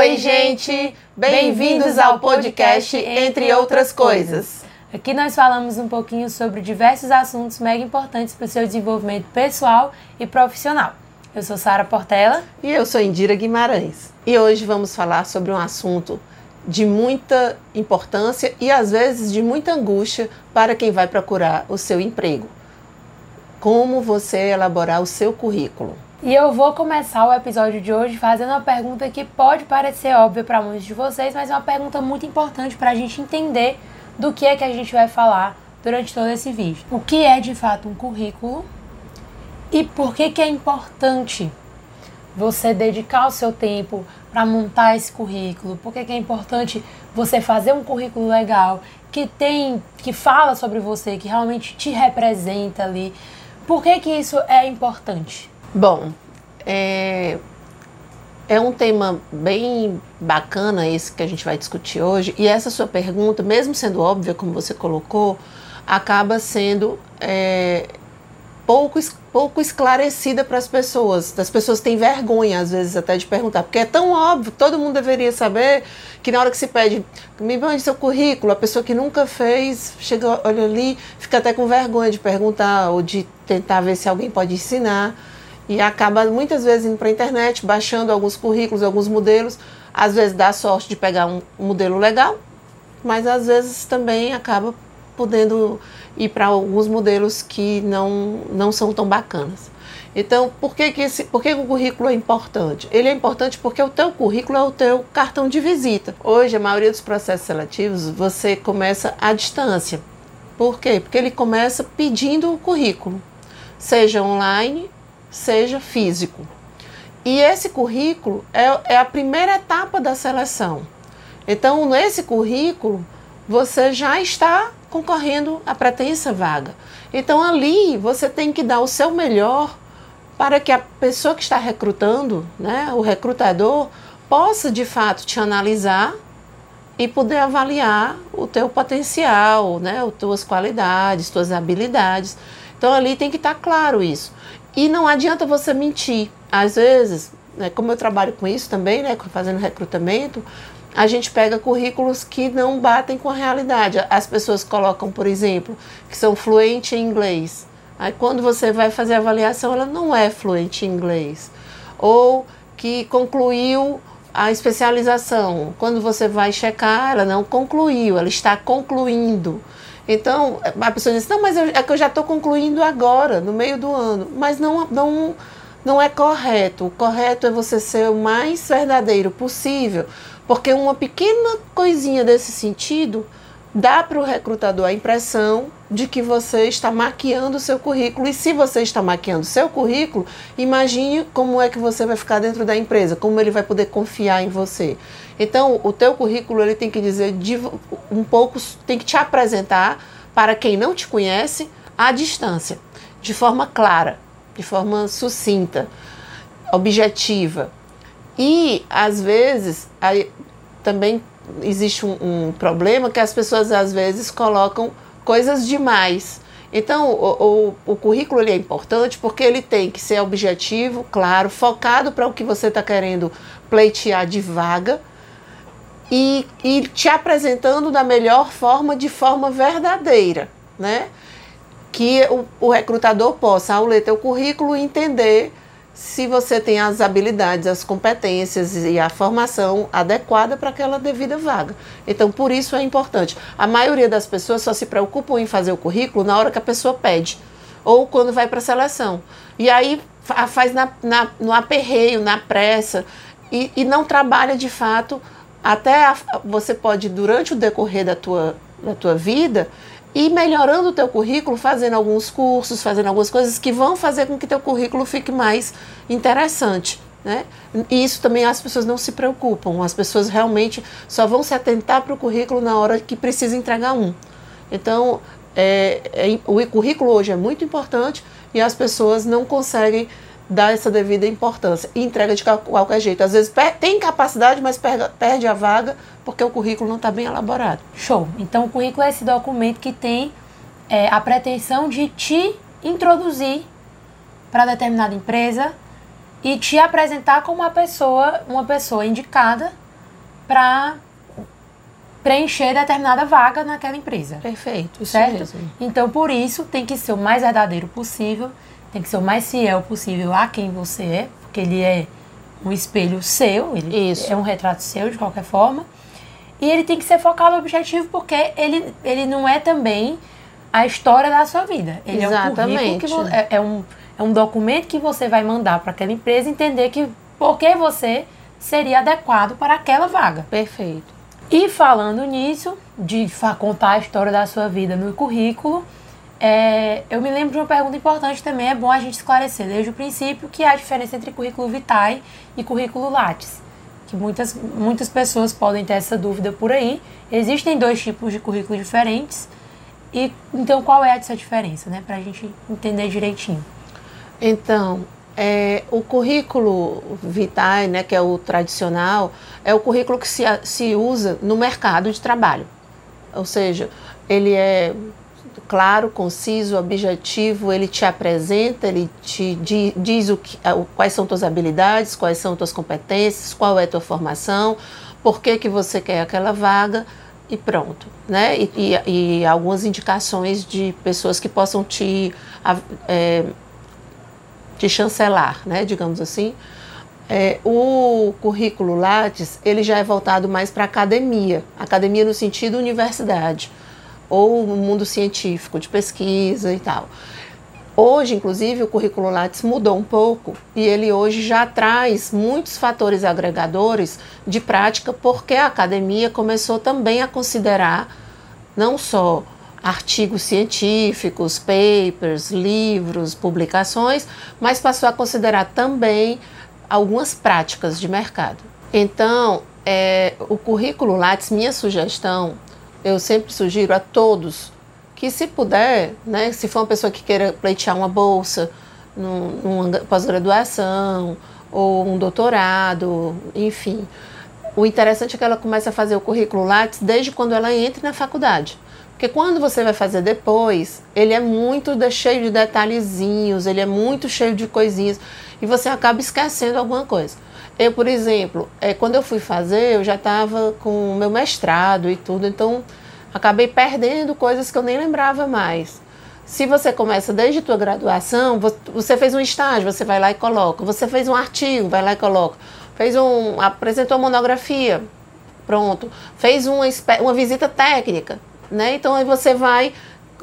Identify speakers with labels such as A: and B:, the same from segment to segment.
A: Oi, gente! Bem-vindos ao podcast Entre Outras Coisas.
B: Aqui nós falamos um pouquinho sobre diversos assuntos mega importantes para o seu desenvolvimento pessoal e profissional. Eu sou Sara Portela.
A: E eu sou Indira Guimarães. E hoje vamos falar sobre um assunto de muita importância e às vezes de muita angústia para quem vai procurar o seu emprego. Como você elaborar o seu currículo.
B: E eu vou começar o episódio de hoje fazendo uma pergunta que pode parecer óbvia para muitos de vocês, mas é uma pergunta muito importante para a gente entender do que é que a gente vai falar durante todo esse vídeo. O que é de fato um currículo e por que, que é importante você dedicar o seu tempo para montar esse currículo? Por que, que é importante você fazer um currículo legal que tem, que fala sobre você, que realmente te representa ali? Por que, que isso é importante?
A: Bom, é, é um tema bem bacana esse que a gente vai discutir hoje. E essa sua pergunta, mesmo sendo óbvia, como você colocou, acaba sendo é, pouco, pouco esclarecida para as pessoas. As pessoas têm vergonha, às vezes, até de perguntar, porque é tão óbvio, todo mundo deveria saber que na hora que se pede, me mande seu currículo, a pessoa que nunca fez, chega, olha ali, fica até com vergonha de perguntar ou de tentar ver se alguém pode ensinar e acaba muitas vezes indo para a internet, baixando alguns currículos, alguns modelos. Às vezes dá sorte de pegar um modelo legal, mas às vezes também acaba podendo ir para alguns modelos que não, não são tão bacanas. Então, por que, que, esse, por que o currículo é importante? Ele é importante porque o teu currículo é o teu cartão de visita. Hoje, a maioria dos processos seletivos, você começa à distância. Por quê? Porque ele começa pedindo o currículo, seja online seja físico. E esse currículo é, é a primeira etapa da seleção. Então, nesse currículo, você já está concorrendo à pretensa vaga. Então, ali você tem que dar o seu melhor para que a pessoa que está recrutando, né, o recrutador, possa de fato te analisar e poder avaliar o teu potencial, né, as tuas qualidades, tuas habilidades. Então ali tem que estar claro isso. E não adianta você mentir. Às vezes, né, como eu trabalho com isso também, né, fazendo recrutamento, a gente pega currículos que não batem com a realidade. As pessoas colocam, por exemplo, que são fluentes em inglês. Aí quando você vai fazer a avaliação, ela não é fluente em inglês. Ou que concluiu a especialização. Quando você vai checar, ela não concluiu, ela está concluindo. Então, a pessoa diz, não, mas eu, é que eu já estou concluindo agora, no meio do ano. Mas não, não, não é correto. O correto é você ser o mais verdadeiro possível, porque uma pequena coisinha desse sentido dá para o recrutador a impressão de que você está maquiando o seu currículo. E se você está maquiando o seu currículo, imagine como é que você vai ficar dentro da empresa, como ele vai poder confiar em você. Então, o teu currículo ele tem que dizer um pouco, tem que te apresentar para quem não te conhece à distância, de forma clara, de forma sucinta, objetiva. E às vezes aí, também existe um, um problema que as pessoas às vezes colocam coisas demais. Então, o, o, o, currículo é importante porque ele tem que ser objetivo, claro, focado para o que você está querendo pleitear de vaga, e, e te apresentando da melhor forma, de forma verdadeira, né? Que o, o recrutador possa, ao ler teu currículo, entender se você tem as habilidades, as competências e a formação adequada para aquela devida vaga. Então, por isso é importante. A maioria das pessoas só se preocupam em fazer o currículo na hora que a pessoa pede ou quando vai para a seleção. E aí faz na, na, no aperreio, na pressa e, e não trabalha de fato até a, você pode, durante o decorrer da tua, da tua vida, ir melhorando o teu currículo, fazendo alguns cursos, fazendo algumas coisas que vão fazer com que teu currículo fique mais interessante. Né? E isso também as pessoas não se preocupam, as pessoas realmente só vão se atentar para o currículo na hora que precisa entregar um. Então, é, é, o currículo hoje é muito importante e as pessoas não conseguem dá essa devida importância e entrega de qualquer jeito. Às vezes tem capacidade, mas perde a vaga porque o currículo não está bem elaborado.
B: Show. Então o currículo é esse documento que tem é, a pretensão de te introduzir para determinada empresa e te apresentar como uma pessoa, uma pessoa indicada para preencher determinada vaga naquela empresa.
A: Perfeito,
B: certo?
A: mesmo.
B: Então, por isso, tem que ser o mais verdadeiro possível, tem que ser o mais fiel possível a quem você é, porque ele é um espelho seu, ele
A: Isso.
B: é um retrato seu de qualquer forma. E ele tem que ser focado no objetivo, porque ele, ele não é também a história da sua vida. Ele é um
A: Exatamente.
B: que é, é um, é um documento que você vai mandar para aquela empresa entender que por que você seria adequado para aquela vaga.
A: Perfeito.
B: E falando nisso, de contar a história da sua vida no currículo, é, eu me lembro de uma pergunta importante também, é bom a gente esclarecer desde o princípio que há a diferença entre currículo vitae e currículo lattes, que muitas, muitas pessoas podem ter essa dúvida por aí. Existem dois tipos de currículo diferentes, e então qual é essa diferença, né, para a gente entender direitinho.
A: Então, é, o currículo vitae, né, que é o tradicional, é o currículo que se, se usa no mercado de trabalho. Ou seja, ele é claro, conciso, objetivo, ele te apresenta, ele te di- diz o que, quais são tuas habilidades, quais são tuas competências, qual é tua formação, por que, que você quer aquela vaga e pronto, né? E, e- e algumas indicações de pessoas que possam te é, de chancelar, né, digamos assim. É, o currículo Lattes, ele já é voltado mais para academia, academia no sentido universidade, ou o mundo científico, de pesquisa e tal. Hoje, inclusive, o currículo Lattes mudou um pouco e ele hoje já traz muitos fatores agregadores de prática, porque a academia começou também a considerar não só artigos científicos, papers, livros, publicações, mas passou a considerar também algumas práticas de mercado. Então, é, o currículo Lattes, minha sugestão, eu sempre sugiro a todos que se puder, né, se for uma pessoa que queira pleitear uma bolsa, num- pós-graduação ou um doutorado, enfim, o interessante é que ela comece a fazer o currículo Lattes desde quando ela entra na faculdade. Porque quando você vai fazer depois, ele é muito de- cheio de detalhezinhos, ele é muito cheio de coisinhas e você acaba esquecendo alguma coisa. Eu, por exemplo, é, quando eu fui fazer, eu já estava com o meu mestrado e tudo, então acabei perdendo coisas que eu nem lembrava mais. Se você começa desde tua graduação, vo- você fez um estágio, você vai lá e coloca. Você fez um artigo, vai lá e coloca. Fez um, apresentou uma monografia, pronto. Fez uma, uma visita técnica, né? Então aí você vai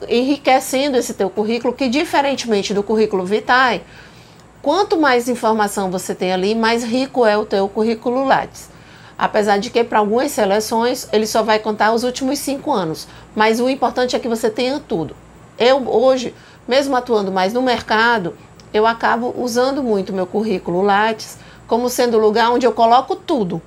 A: enriquecendo esse teu currículo, que diferentemente do currículo vitae, quanto mais informação você tem ali, mais rico é o teu currículo Lattes. Apesar de que para algumas seleções ele só vai contar os últimos cinco anos, mas o importante é que você tenha tudo. Eu hoje, mesmo atuando mais no mercado, eu acabo usando muito meu currículo Lattes como sendo o lugar onde eu coloco tudo.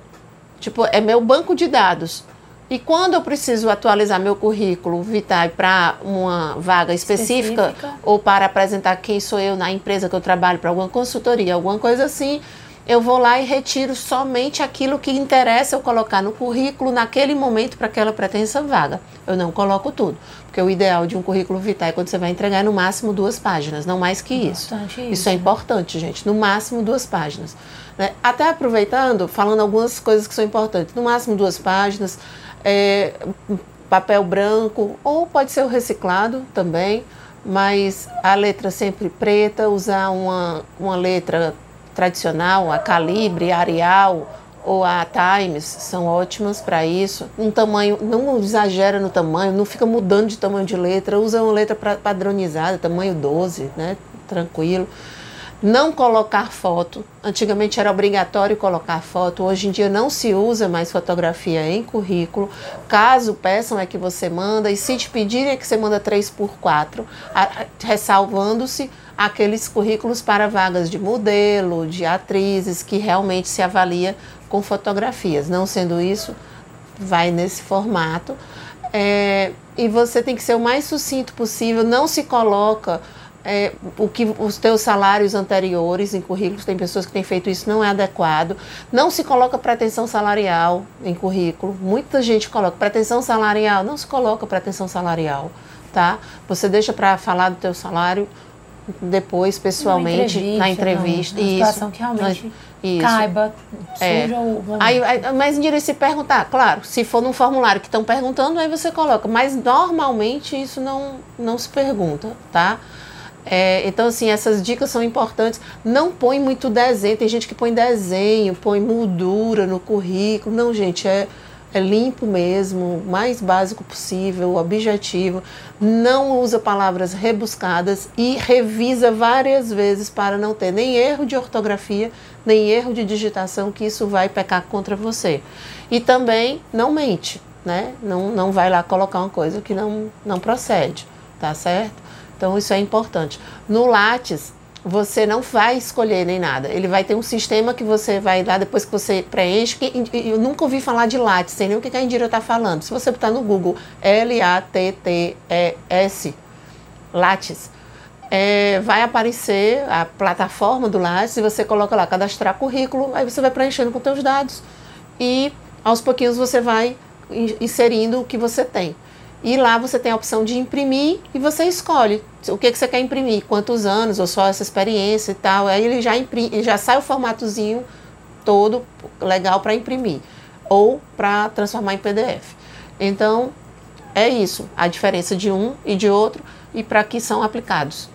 A: Tipo, é meu banco de dados. E quando eu preciso atualizar meu currículo Vitae para uma vaga específica,
B: Específica.
A: ou para apresentar quem sou eu na empresa que eu trabalho para alguma consultoria, alguma coisa assim, eu vou lá e retiro somente aquilo que interessa eu colocar no currículo naquele momento para aquela pretensa vaga. Eu não coloco tudo, porque o ideal de um currículo Vitae quando você vai entregar é no máximo duas páginas, não mais que isso. Isso
B: isso,
A: é importante, gente. No máximo duas páginas. né? Até aproveitando, falando algumas coisas que são importantes. No máximo duas páginas, é, papel branco, ou pode ser o reciclado também, mas a letra sempre preta, usar uma, uma letra tradicional, a calibre, a Arial ou a Times, são ótimas para isso. Um tamanho, não exagera no tamanho, não fica mudando de tamanho de letra, usa uma letra padronizada, tamanho 12, né? Tranquilo. Não colocar foto. Antigamente era obrigatório colocar foto, hoje em dia não se usa mais fotografia em currículo. Caso peçam é que você manda, e se te pedirem é que você manda 3x4, a- a- ressalvando-se aqueles currículos para vagas de modelo, de atrizes, que realmente se avalia com fotografias. Não sendo isso, vai nesse formato. É, e você tem que ser o mais sucinto possível, não se coloca é, o que os teus salários anteriores em currículos, tem pessoas que têm feito isso, não é adequado. Não se coloca pretensão salarial em currículo. Muita gente coloca pretensão salarial, não se coloca pretensão salarial, tá? Você deixa para falar do teu salário depois pessoalmente na entrevista.
B: Na situação que realmente isso. caiba,
A: é. suja o aí, aí, Mas em se perguntar, claro, se for num formulário que estão perguntando, aí você coloca. Mas normalmente isso não, não se pergunta, tá? É, então, assim, essas dicas são importantes. Não põe muito desenho. Tem gente que põe desenho, põe moldura no currículo. Não, gente, é, é limpo mesmo, mais básico possível, objetivo. Não usa palavras rebuscadas e revisa várias vezes para não ter nem erro de ortografia, nem erro de digitação, que isso vai pecar contra você. E também não mente, né? Não, não vai lá colocar uma coisa que não, não procede, tá certo? Então isso é importante. No Lattes, você não vai escolher nem nada. Ele vai ter um sistema que você vai lá depois que você preenche. Eu nunca ouvi falar de Lattes, sem nem o que a Indira está falando. Se você botar no Google L-A-T-T-E-S, Lattes, é, vai aparecer a plataforma do Lattes e você coloca lá cadastrar currículo, aí você vai preenchendo com seus dados e aos pouquinhos você vai inserindo o que você tem. E lá você tem a opção de imprimir e você escolhe o que, que você quer imprimir, quantos anos ou só essa experiência e tal. Aí ele já, imprime, já sai o formatozinho todo legal para imprimir ou para transformar em PDF. Então é isso, a diferença de um e de outro e para que são aplicados.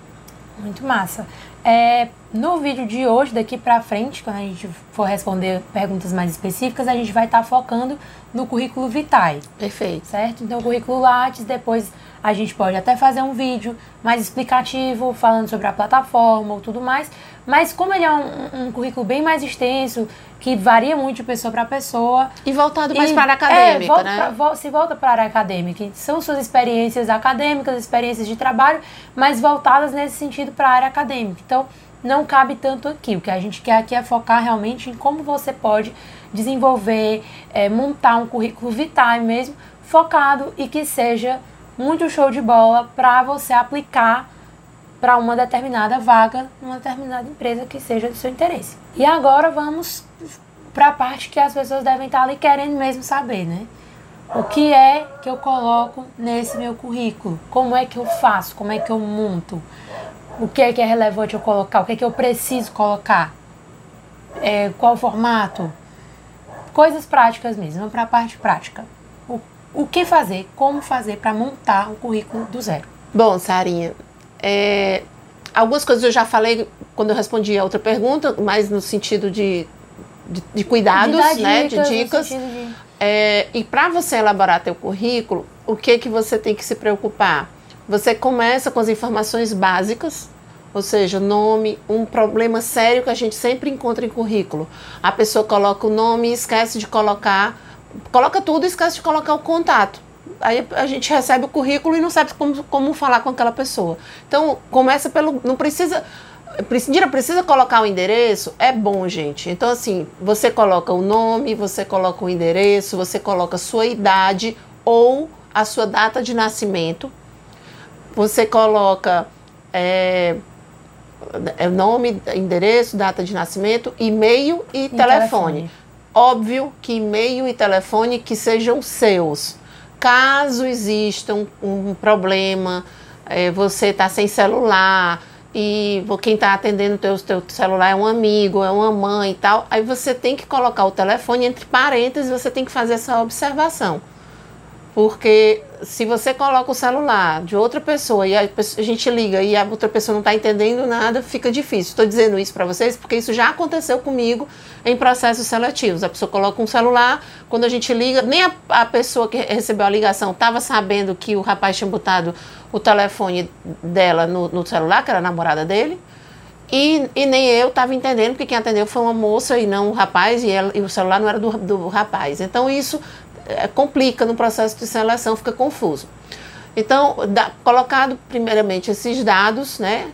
B: Muito massa. É, no vídeo de hoje, daqui para frente, quando a gente for responder perguntas mais específicas, a gente vai estar tá focando no currículo Vitae.
A: Perfeito.
B: Certo? Então, o currículo Lattes, depois a gente pode até fazer um vídeo mais explicativo, falando sobre a plataforma ou tudo mais. Mas como ele é um, um currículo bem mais extenso, que varia muito de pessoa para pessoa.
A: E voltado mais para a acadêmica, é, volta né?
B: Pra, se volta para a área acadêmica. São suas experiências acadêmicas, experiências de trabalho, mas voltadas nesse sentido para a área acadêmica. Então, não cabe tanto aqui. O que a gente quer aqui é focar realmente em como você pode desenvolver, é, montar um currículo vitae mesmo, focado e que seja muito show de bola para você aplicar para uma determinada vaga, numa determinada empresa que seja do seu interesse. E agora vamos para a parte que as pessoas devem estar ali querendo mesmo saber, né? O que é que eu coloco nesse meu currículo? Como é que eu faço? Como é que eu monto? O que é que é relevante eu colocar? O que é que eu preciso colocar? É, qual formato? Coisas práticas mesmo, para a parte prática. O, que fazer, como fazer para montar um currículo do zero?
A: Bom, Sarinha, é, algumas coisas eu já falei quando eu respondi a outra pergunta, mas no sentido de, de, de cuidados, de né, dicas, de dicas. De... É, e para você elaborar teu currículo, o que que você tem que se preocupar? Você começa com as informações básicas, ou seja, nome, um problema sério que a gente sempre encontra em currículo. A pessoa coloca o nome e esquece de colocar, coloca tudo e esquece de colocar o contato. Aí a gente recebe o currículo e não sabe como, como falar com aquela pessoa. Então, começa pelo. Não precisa. Dira, precisa colocar o endereço? É bom, gente. Então, assim, você coloca o nome, você coloca o endereço, você coloca a sua idade ou a sua data de nascimento. Você coloca é, é nome, endereço, data de nascimento, e-mail e, e telefone. telefone. Óbvio que e-mail e telefone que sejam seus. Caso exista um, um problema, é, você está sem celular e quem está atendendo o teu, teu celular é um amigo, é uma mãe e tal, aí você tem que colocar o telefone entre parênteses, você tem que fazer essa observação. Porque se você coloca o celular de outra pessoa e a, a gente liga e a outra pessoa não está entendendo nada, fica difícil. Estou dizendo isso para vocês porque isso já aconteceu comigo em processos seletivos. A pessoa coloca um celular, quando a gente liga, nem a, a pessoa que recebeu a ligação estava sabendo que o rapaz tinha botado o telefone dela no, no celular, que era a namorada dele. E, e, nem eu estava entendendo, porque quem atendeu foi uma moça e não um rapaz, e, ela, e o celular não era do, do rapaz. Então, isso complica no processo de seleção, fica confuso. Então, da, colocado primeiramente esses dados, né,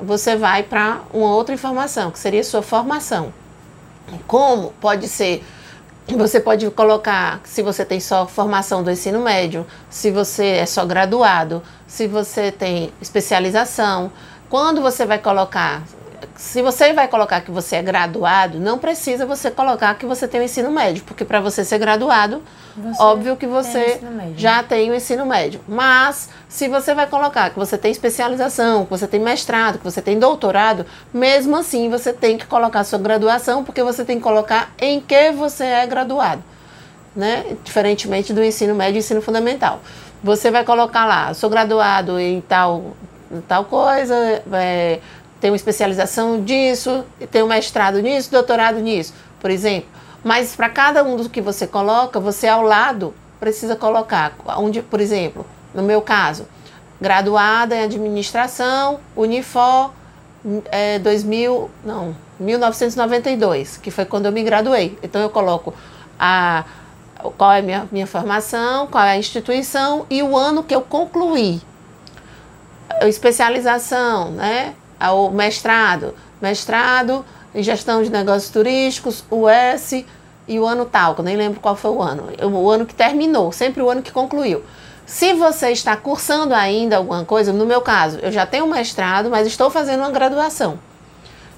A: você vai para uma outra informação, que seria sua formação. Como pode ser, você pode colocar se você tem só formação do ensino médio, se você é só graduado, se você tem especialização. Quando você vai colocar se você vai colocar que você é graduado, não precisa você colocar que você tem o ensino médio, porque para você ser graduado, você óbvio que você tem já tem o ensino médio. Mas se você vai colocar que você tem especialização, que você tem mestrado, que você tem doutorado, mesmo assim você tem que colocar sua graduação, porque você tem que colocar em que você é graduado, né? Diferentemente do ensino médio e ensino fundamental. Você vai colocar lá, sou graduado em tal, em tal coisa, é, tenho especialização disso, tenho mestrado nisso, doutorado nisso, por exemplo. Mas para cada um dos que você coloca, você ao lado precisa colocar, onde, por exemplo, no meu caso, graduada em administração, Unifor, é, 2000, não, 1992, que foi quando eu me graduei. Então eu coloco a qual é a minha, minha formação, qual é a instituição e o ano que eu concluí. Especialização, né? O mestrado, mestrado em gestão de negócios turísticos, o S e o ano tal, que eu nem lembro qual foi o ano. O ano que terminou, sempre o ano que concluiu. Se você está cursando ainda alguma coisa, no meu caso, eu já tenho mestrado, mas estou fazendo uma graduação.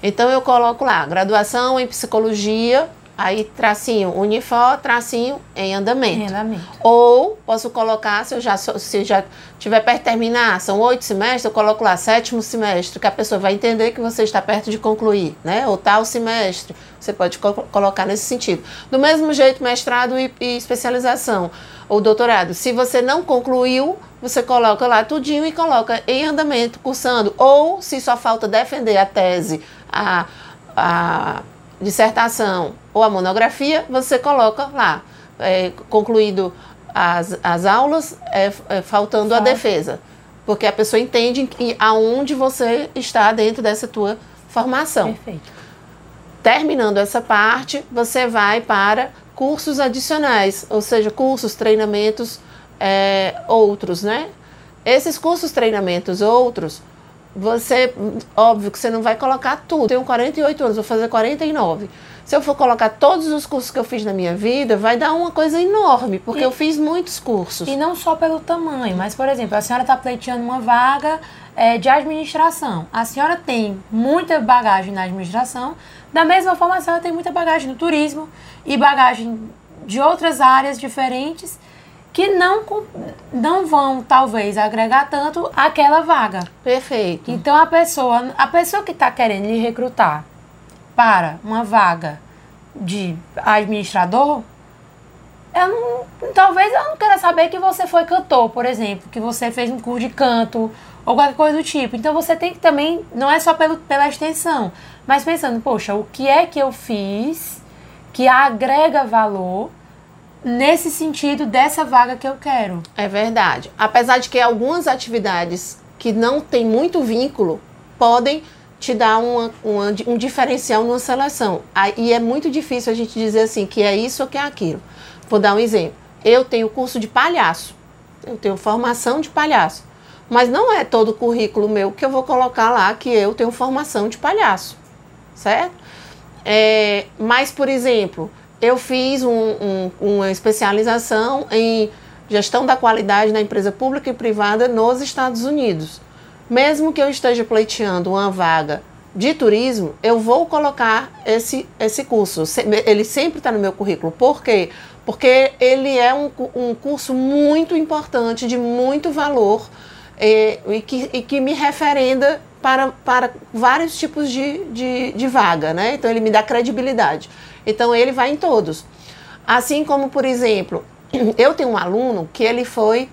A: Então eu coloco lá, graduação em psicologia Aí, tracinho Unifor, tracinho em andamento. Em andamento. Ou posso colocar, se eu já, se já tiver perto de terminar, são oito semestres, eu coloco lá sétimo semestre, que a pessoa vai entender que você está perto de concluir, né? Ou tal semestre. Você pode co colocar nesse sentido. Do mesmo jeito, mestrado e, e especialização. Ou doutorado. Se você não concluiu, você coloca lá tudinho e coloca em andamento, cursando. Ou se só falta defender a tese, a, a dissertação ou a monografia, você coloca lá, é, concluído as, as aulas, é, é, faltando a defesa. Porque a pessoa entende que, aonde você está dentro dessa tua formação. Perfeito. Terminando essa parte, você vai para cursos adicionais, ou seja, cursos, treinamentos é, outros, né? Esses cursos, treinamentos outros, você, óbvio que você não vai colocar tudo. Tenho 48 anos, vou fazer 49. Se eu for colocar todos os cursos que eu fiz na minha vida, vai dar uma coisa enorme, porque e, eu fiz muitos cursos.
B: E não só pelo tamanho, mas, por exemplo, a senhora está pleiteando uma vaga é, de administração. A senhora tem muita bagagem na administração, da mesma forma a senhora tem muita bagagem no turismo e bagagem de outras áreas diferentes que não, não vão, talvez, agregar tanto aquela vaga.
A: Perfeito.
B: Então, a pessoa, a pessoa que está querendo lhe recrutar para uma vaga de administrador, eu não, talvez ela não queira saber que você foi cantor, por exemplo, que você fez um curso de canto ou qualquer coisa do tipo. Então você tem que também, não é só pelo, pela extensão, mas pensando, poxa, o que é que eu fiz que agrega valor nesse sentido dessa vaga que eu quero.
A: É verdade. Apesar de que algumas atividades que não têm muito vínculo podem te dar uma, uma, um diferencial numa seleção. E é muito difícil a gente dizer assim que é isso ou que é aquilo. Vou dar um exemplo. Eu tenho curso de palhaço. Eu tenho formação de palhaço. Mas não é todo o currículo meu que eu vou colocar lá que eu tenho formação de palhaço. Certo? É, mas, por exemplo, eu fiz um, um, uma especialização em gestão da qualidade na empresa pública e privada nos Estados Unidos. Mesmo que eu esteja pleiteando uma vaga de turismo, eu vou colocar esse, esse curso. Ele sempre está no meu currículo. Por quê? Porque ele é um, um curso muito importante, de muito valor e, e, que, e que me referenda para, para vários tipos de, de, de vaga, né? Então ele me dá credibilidade. Então ele vai em todos. Assim como, por exemplo, eu tenho um aluno que ele foi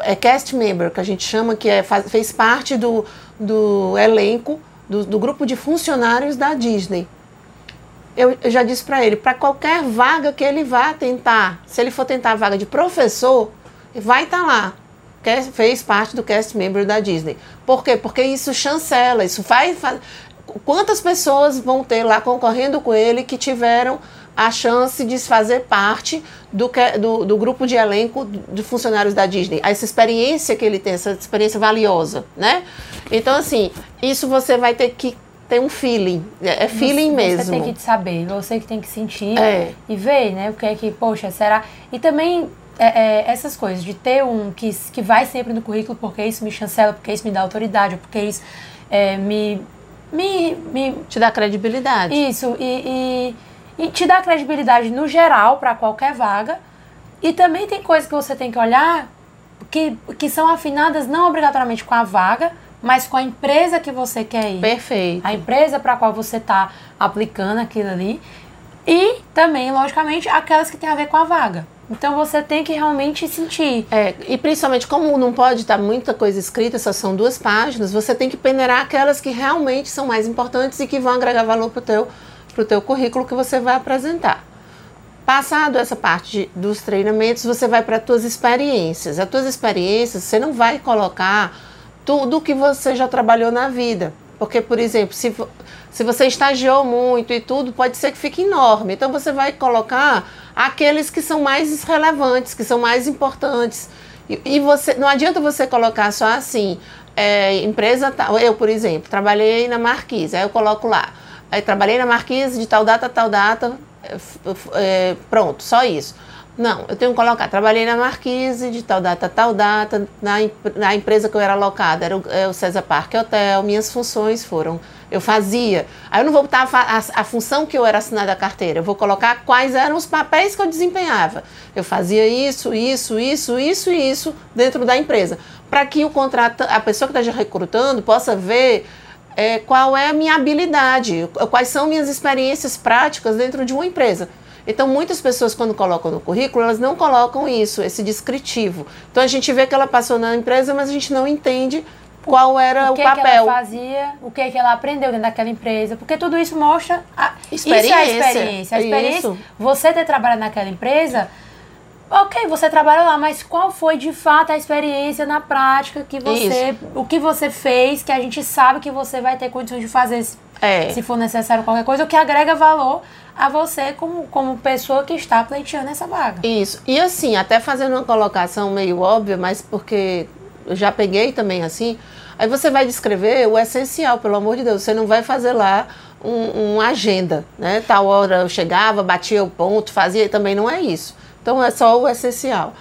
A: é cast member, que a gente chama, que é, faz, fez parte do, do elenco, do, do grupo de funcionários da Disney. Eu, já disse para ele, para qualquer vaga que ele vá tentar, se ele for tentar a vaga de professor, vai estar tá lá. Fez parte do cast member da Disney. Por quê? Porque isso chancela, isso faz, faz quantas pessoas vão ter lá concorrendo com ele que tiveram a chance de fazer parte do, do, do, grupo de elenco de funcionários da Disney. Essa experiência que ele tem, essa experiência valiosa, né? Então, assim, isso você vai ter que ter um feeling. É, é feeling
B: você,
A: mesmo.
B: Você tem que saber, você que tem que sentir é. e ver, né? O que é que, poxa, será... E também é, é, essas coisas, de ter um que, que vai sempre no currículo porque isso me chancela, porque isso me dá autoridade, porque isso é, me me, me.
A: Te dá credibilidade.
B: Isso, e, e, e te dá credibilidade no geral para qualquer vaga. E também tem coisas que você tem que olhar que, que são afinadas não obrigatoriamente com a vaga, mas com a empresa que você quer ir.
A: Perfeito.
B: A empresa para a qual você está aplicando aquilo ali. E também, logicamente, aquelas que têm a ver com a vaga. Então você tem que realmente sentir.
A: É, e principalmente, como não pode estar muita coisa escrita, só são duas páginas, você tem que peneirar aquelas que realmente são mais importantes e que vão agregar valor para o teu, teu currículo que você vai apresentar. Passado essa parte de, dos treinamentos, você vai para as tuas experiências. As tuas experiências, você não vai colocar tudo que você já trabalhou na vida. Porque, por exemplo, se, se você estagiou muito e tudo, pode ser que fique enorme. Então, você vai colocar aqueles que são mais relevantes, que são mais importantes. E, e você não adianta você colocar só assim, é, empresa tal. Eu, por exemplo, trabalhei na Marquise, aí eu coloco lá. Aí, trabalhei na Marquise de tal data, tal data, é, pronto, só isso. Não, eu tenho que colocar, trabalhei na Marquise de tal data, tal data, na, na empresa que eu era alocada, era o, é o César Parque Hotel, minhas funções foram, eu fazia. Aí eu não vou botar a, a, a, função que eu era assinada a carteira, eu vou colocar quais eram os papéis que eu desempenhava. Eu fazia isso, isso, isso, isso e isso dentro da empresa, para que o contrato, a pessoa que está recrutando possa ver é, qual é a minha habilidade, quais são minhas experiências práticas dentro de uma empresa. Então, muitas pessoas, quando colocam no currículo, elas não colocam isso, esse descritivo. Então, a gente vê que ela passou na empresa, mas a gente não entende qual era o,
B: que
A: o papel.
B: Que ela fazia, o que, que ela aprendeu dentro daquela empresa, porque tudo isso mostra a experiência. Isso é a experiência. A experiência, isso. você ter trabalhado naquela empresa Ok, você trabalhou lá, mas qual foi de fato a experiência na prática que você. Isso. O que você fez, que a gente sabe que você vai ter condições de fazer é. se for necessário qualquer coisa, o que agrega valor a você como, como pessoa que está pleiteando essa vaga.
A: Isso. E assim, até fazendo uma colocação meio óbvia, mas porque eu já peguei também assim. Aí você vai descrever o essencial, pelo amor de Deus. Você não vai fazer lá um, uma agenda, né? Tal hora eu chegava, batia o ponto, fazia, também não é isso. Então é só o essencial.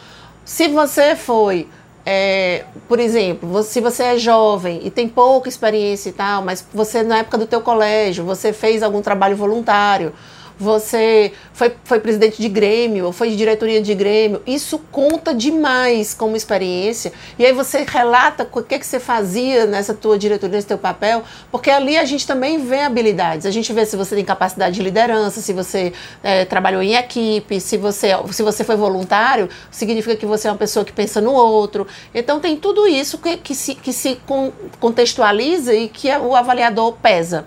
A: Se você foi, é, por exemplo, se você é jovem e tem pouca experiência e tal, mas você na época do teu colégio, você fez algum trabalho voluntário, você foi, foi presidente de Grêmio, ou foi de diretoria de Grêmio, isso conta demais como experiência. E aí você relata o que, que você fazia nessa tua diretoria, nesse teu papel, porque ali a gente também vê habilidades. A gente vê se você tem capacidade de liderança, se você é, trabalhou em equipe, se você, se você foi voluntário, significa que você é uma pessoa que pensa no outro. Então tem tudo isso que, que se, que se contextualiza e que o avaliador pesa.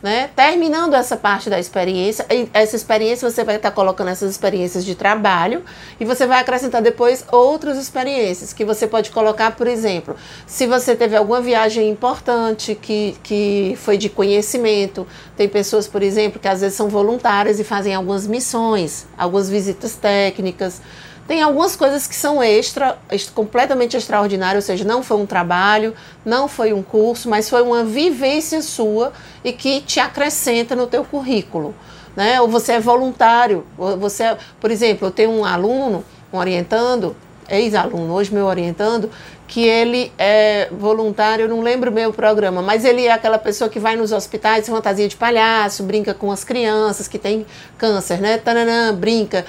A: Né? Terminando essa parte da experiência, essa experiência você vai estar colocando essas experiências de trabalho e você vai acrescentar depois outras experiências que você pode colocar, por exemplo, se você teve alguma viagem importante que, que foi de conhecimento, tem pessoas, por exemplo, que às vezes são voluntárias e fazem algumas missões, algumas visitas técnicas. Tem algumas coisas que são extra, completamente extraordinárias, ou seja, não foi um trabalho, não foi um curso, mas foi uma vivência sua e que te acrescenta no teu currículo. Né? Ou você é voluntário, você, é, por exemplo, eu tenho um aluno, um orientando, ex-aluno, hoje meu orientando, que ele é voluntário, eu não lembro bem o programa, mas ele é aquela pessoa que vai nos hospitais, fantasia de palhaço, brinca com as crianças que têm câncer, né? Tananã, brinca.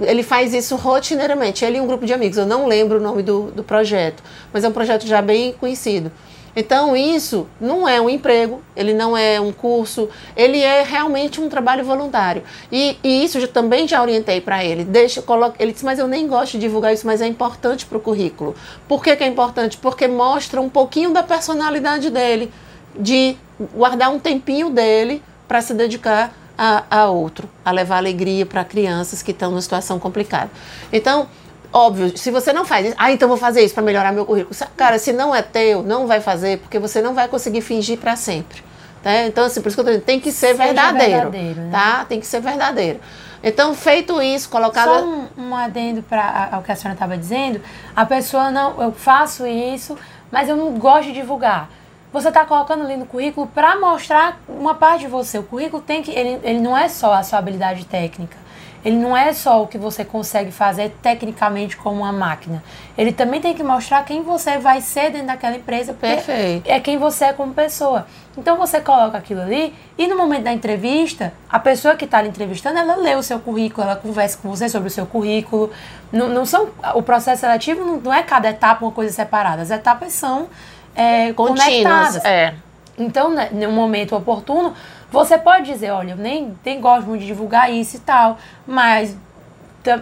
A: Ele faz isso rotineiramente, ele e um grupo de amigos, eu não lembro o nome do, do projeto, mas é um projeto já bem conhecido. Então, isso não é um emprego, ele não é um curso, ele é realmente um trabalho voluntário. E, e isso eu também já orientei para ele. Deixa, coloca, ele disse, mas eu nem gosto de divulgar isso, mas é importante para o currículo. Por que, que é importante? Porque mostra um pouquinho da personalidade dele, de guardar um tempinho dele para se dedicar a, a outro, a levar alegria para crianças que estão numa situação complicada. Então, Óbvio, se você não faz isso, ah, então vou fazer isso para melhorar meu currículo. Cara, se não é teu, não vai fazer, porque você não vai conseguir fingir para sempre. Tá? Então, assim, por isso que eu tô dizendo, tem que ser Seja verdadeiro. verdadeiro né? tá? Tem que ser verdadeiro. Então, feito isso, colocado.
B: Só um, um adendo para ao que a senhora estava dizendo, a pessoa não, eu faço isso, mas eu não gosto de divulgar. Você está colocando ali no currículo para mostrar uma parte de você. O currículo tem que. Ele, ele não é só a sua habilidade técnica ele não é só o que você consegue fazer tecnicamente como uma máquina. Ele também tem que mostrar quem você vai ser dentro daquela empresa, porque
A: Perfeito.
B: é quem você é como pessoa. Então você coloca aquilo ali e no momento da entrevista, a pessoa que está lhe entrevistando, ela lê o seu currículo, ela conversa com você sobre o seu currículo. Não, não são, o processo seletivo não, não é cada etapa uma coisa separada. As etapas são é, conectadas.
A: É.
B: Então, né, no momento oportuno, você pode dizer, olha, eu nem, nem gosto muito de divulgar isso e tal, mas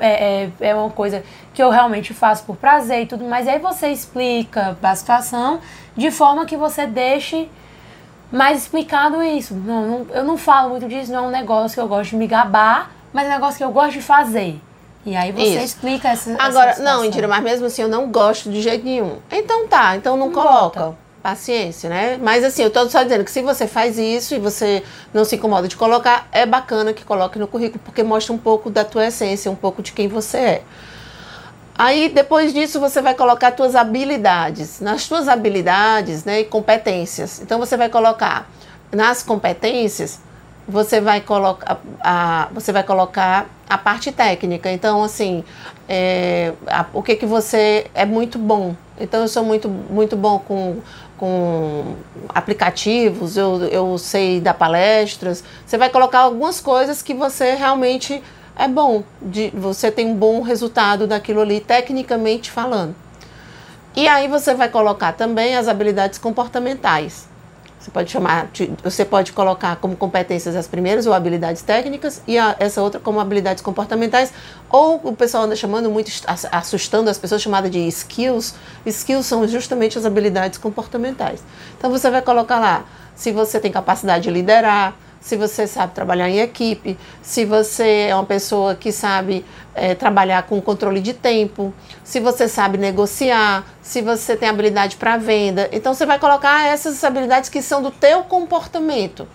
B: é, é, é uma coisa que eu realmente faço por prazer e tudo, mas aí você explica a situação de forma que você deixe mais explicado isso. Não, não- eu não falo muito disso, não é um negócio que eu gosto de me gabar, mas é um negócio que eu gosto de fazer. E aí você
A: Isso.
B: explica essa essa
A: Agora,
B: situação.
A: não, Indira, mas mesmo assim eu não gosto de jeito nenhum. Então tá, então não,
B: Não
A: coloca.
B: bota.
A: Paciência, né? Mas assim, eu tô só dizendo que se você faz isso e você não se incomoda de colocar, é bacana que coloque no currículo, porque mostra um pouco da tua essência, um pouco de quem você é. Aí, depois disso, você vai colocar tuas habilidades. Nas tuas habilidades né, e competências. Então, você vai colocar nas competências, você vai colocar a, você vai colocar a parte técnica. Então, assim, é, a- o que, que você é muito bom. Então, eu sou muito, muito bom com, com aplicativos, eu, eu sei dar palestras. Você vai colocar algumas coisas que você realmente é bom, de, você tem um bom resultado daquilo ali, tecnicamente falando. E aí você vai colocar também as habilidades comportamentais. Você pode chamar, você pode colocar como competências as primeiras ou habilidades técnicas e a- essa outra como habilidades comportamentais. Ou o pessoal anda chamando muito, ass- assustando as pessoas, chamada de skills. Skills são justamente as habilidades comportamentais. Então você vai colocar lá se você tem capacidade de liderar, se você sabe trabalhar em equipe, se você é uma pessoa que sabe eh, trabalhar com controle de tempo, se você sabe negociar, se você tem habilidade para venda. Então você vai colocar essas habilidades que são do teu comportamento.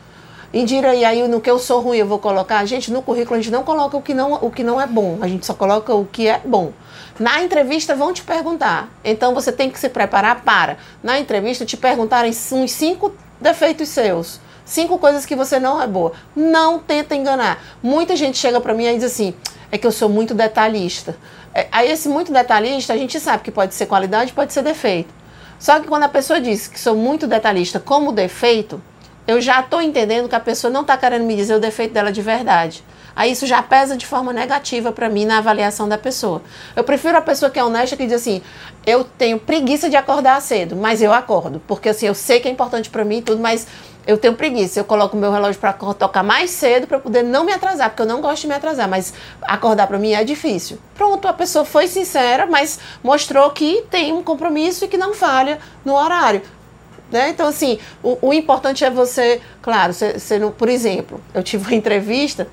A: Indira, e aí no que eu sou ruim eu vou colocar? Gente, no currículo a gente não coloca o que não, o que não é bom, a gente só coloca o que é bom. Na entrevista vão te perguntar, então você tem que se preparar para, na entrevista, te perguntarem uns cinco defeitos seus. Cinco coisas que você não é boa. Não tenta enganar. Muita gente chega pra mim e diz assim: é que eu sou muito detalhista. É, aí, esse muito detalhista, a gente sabe que pode ser qualidade, pode ser defeito. Só que quando a pessoa diz que sou muito detalhista como defeito, eu já estou entendendo que a pessoa não está querendo me dizer o defeito dela de verdade. Aí isso já pesa de forma negativa para mim na avaliação da pessoa. Eu prefiro a pessoa que é honesta que diz assim: eu tenho preguiça de acordar cedo, mas eu acordo, porque assim eu sei que é importante para mim e tudo, mas eu tenho preguiça. Eu coloco meu relógio para tocar mais cedo para poder não me atrasar, porque eu não gosto de me atrasar, mas acordar para mim é difícil. Pronto, a pessoa foi sincera, mas mostrou que tem um compromisso e que não falha no horário. Né? Então, assim, o, o importante é você, claro, você, você não, por exemplo, eu tive uma entrevista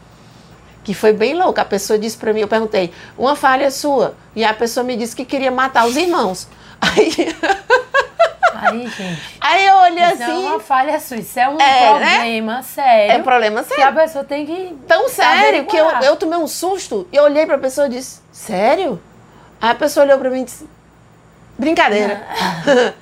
A: que foi bem louca. A pessoa disse para mim, eu perguntei, uma falha sua. E a pessoa me disse que queria matar os irmãos. Aí,
B: Aí, gente.
A: aí eu olhei
B: Isso é
A: assim,
B: uma falha sua, isso é um
A: É, né?
B: problema sério.
A: é problema
B: que
A: sério.
B: a pessoa tem que.
A: Tão sério que eu, eu tomei um susto e olhei pra pessoa e disse, sério? Aí a pessoa olhou pra mim e disse, brincadeira.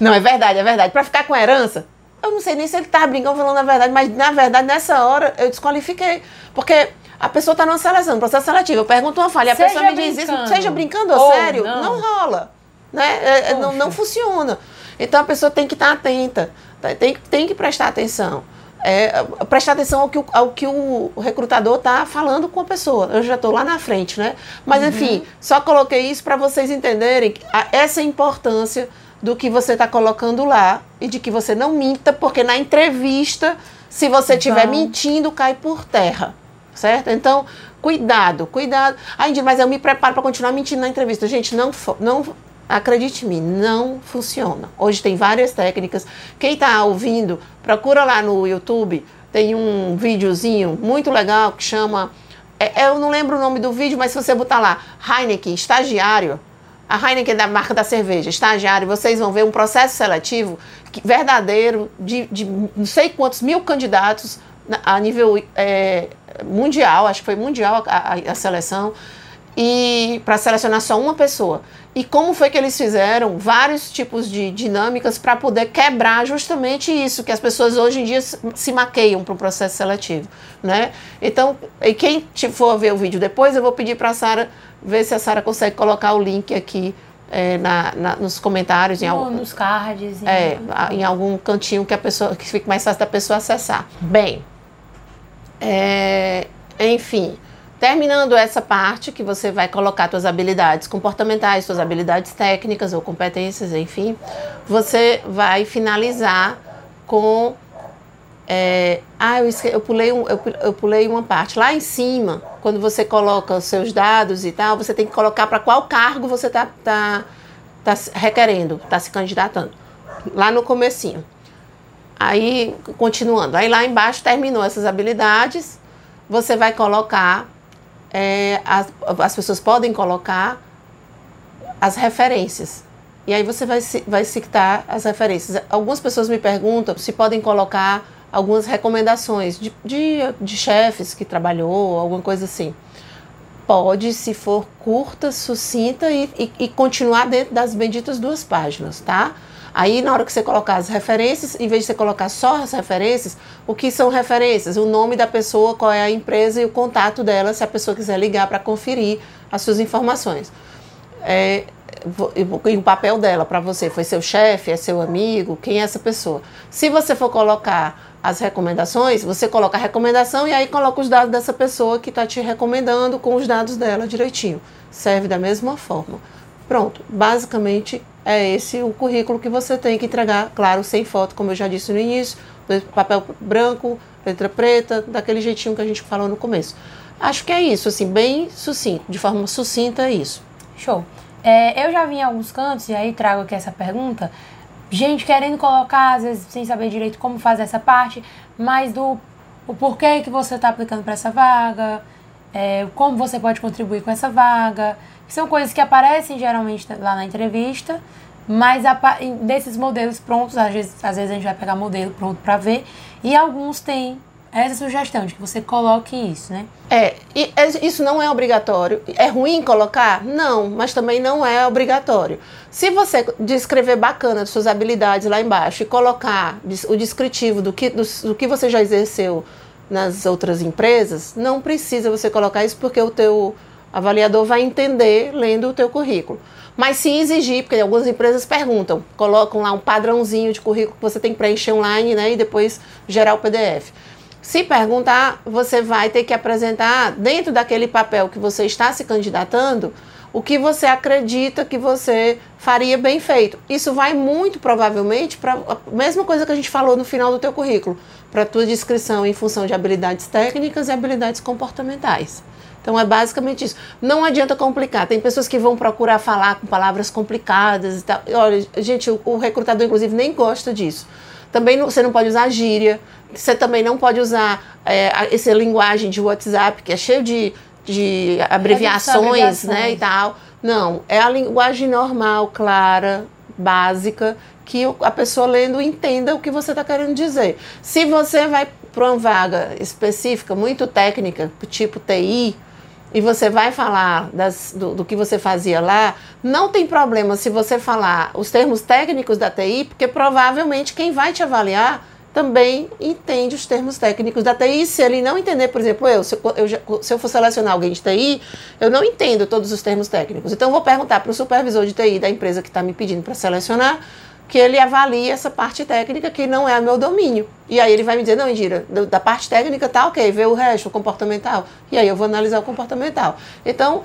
A: não, é verdade, é verdade. Pra ficar com herança, eu não sei nem se ele tava brincando falando a verdade, mas na verdade, nessa hora, eu desqualifiquei. Porque a pessoa tá numa seleção, no processo seletivo. Eu pergunto uma falha, a
B: Seja
A: pessoa me diz isso, seja brincando ou
B: Ou
A: sério,
B: não.
A: não, rola. Né? É, é, não, não funciona. Então a pessoa tem que estar atenta, tá? tem, que- tem que prestar atenção. É, prestar atenção ao que, o- ao que o recrutador está falando com a pessoa. Eu já estou lá na frente, né? Mas enfim, só coloquei isso para vocês entenderem a- essa importância do que você está colocando lá e de que você não minta, porque na entrevista, se você estiver
B: Então-
A: mentindo, cai por terra. Certo? Então, cuidado, cuidado. Ai, Indira, mas eu me preparo para continuar mentindo na entrevista. Gente, não, não acredite mim, não funciona. Hoje tem várias técnicas. Quem está ouvindo, procura lá no YouTube, tem um videozinho muito legal que chama. é- eu não lembro o nome do vídeo, mas se você botar lá, Heineken, estagiário, a Heineken é da marca da cerveja, estagiário, vocês vão ver um processo seletivo verdadeiro de, de não sei quantos mil candidatos a nível é, mundial, acho que foi mundial a, a- a seleção. e para selecionar só uma pessoa. E como foi que eles fizeram vários tipos de dinâmicas para poder quebrar justamente isso, que as pessoas hoje em dia se maqueiam para o processo seletivo, né? Então, e quem for ver o vídeo depois, eu vou pedir para a Sara ver se a Sara consegue colocar o link aqui é, na, na, nos comentários, em algum,
B: nos cards,
A: em, é, em algum cantinho que a pessoa que fique mais fácil da pessoa acessar. Bem, é, enfim, terminando essa parte que você vai colocar suas habilidades comportamentais, suas habilidades técnicas ou competências, enfim, você vai finalizar com é, ah, eu, esque, eu, pulei um, eu, eu, pulei uma parte. Lá em cima, quando você coloca os seus dados e tal, você tem que colocar para qual cargo você está tá, tá requerendo, está se candidatando. Lá no comecinho. Aí, continuando. Aí lá embaixo terminou essas habilidades, você vai colocar, é, as, as pessoas podem colocar as referências. E aí você vai, vai citar as referências. Algumas pessoas me perguntam se podem colocar algumas recomendações de, de, de chefes que trabalhou, alguma coisa assim. Pode, se for curta, sucinta e, e, e continuar dentro das benditas duas páginas, tá? Aí, na hora que você colocar as referências, em vez de você colocar só as referências, o que são referências? O nome da pessoa, qual é a empresa e o contato dela, se a pessoa quiser ligar para conferir as suas informações. É, e o papel dela para você foi seu chefe, é seu amigo, quem é essa pessoa? Se você for colocar as recomendações, você coloca a recomendação e aí coloca os dados dessa pessoa que está te recomendando com os dados dela direitinho. Serve da mesma forma. Pronto, basicamente é esse o currículo que você tem que entregar, claro, sem foto, como eu já disse no início, papel branco, letra preta, daquele jeitinho que a gente falou no começo. Acho que é isso, assim, bem sucinto, de forma sucinta é isso.
B: Show. É, eu já vi em alguns cantos, e aí trago aqui essa pergunta, gente querendo colocar, às vezes sem saber direito como fazer essa parte, mas do o porquê que você está aplicando para essa vaga, é, como você pode contribuir com essa vaga. São coisas que aparecem geralmente lá na entrevista, mas desses modelos prontos, às vezes, às vezes a gente vai pegar modelo pronto para ver, e alguns têm essa sugestão de que você coloque isso, né?
A: É, e isso não é obrigatório. É ruim colocar? Não, mas também não é obrigatório. Se você descrever bacana as suas habilidades lá embaixo e colocar o descritivo do que, do, do que você já exerceu nas outras empresas, não precisa você colocar isso porque o teu avaliador vai entender lendo o teu currículo. Mas se exigir, porque algumas empresas perguntam, colocam lá um padrãozinho de currículo que você tem que preencher online né, e depois gerar o PDF. Se perguntar, você vai ter que apresentar, dentro daquele papel que você está se candidatando, o que você acredita que você faria bem feito. Isso vai muito provavelmente para a mesma coisa que a gente falou no final do teu currículo, para a tua descrição em função de habilidades técnicas e habilidades comportamentais. Então é basicamente isso. Não adianta complicar. Tem pessoas que vão procurar falar com palavras complicadas e tal. Olha, gente, o, o recrutador inclusive nem gosta disso. Também não, você não pode usar gíria, você também não pode usar é, essa linguagem de WhatsApp, que é cheio de, de abreviações, né, e tal. Não, é a linguagem normal, clara, básica, que a pessoa lendo entenda o que você está querendo dizer. Se você vai para uma vaga específica, muito técnica, tipo TI, e você vai falar das, do, do, que você fazia lá, não tem problema se você falar os termos técnicos da TI, porque provavelmente quem vai te avaliar também entende os termos técnicos da TI. Se ele não entender, por exemplo, eu, se eu, eu, se eu for selecionar alguém de TI, eu não entendo todos os termos técnicos. Então, eu vou perguntar para o supervisor de TI da empresa que está me pedindo para selecionar que ele avalie essa parte técnica que não é meu domínio. E aí ele vai me dizer, não, Indira, da parte técnica tá ok, vê o resto, o comportamental. E aí eu vou analisar o comportamental. Então,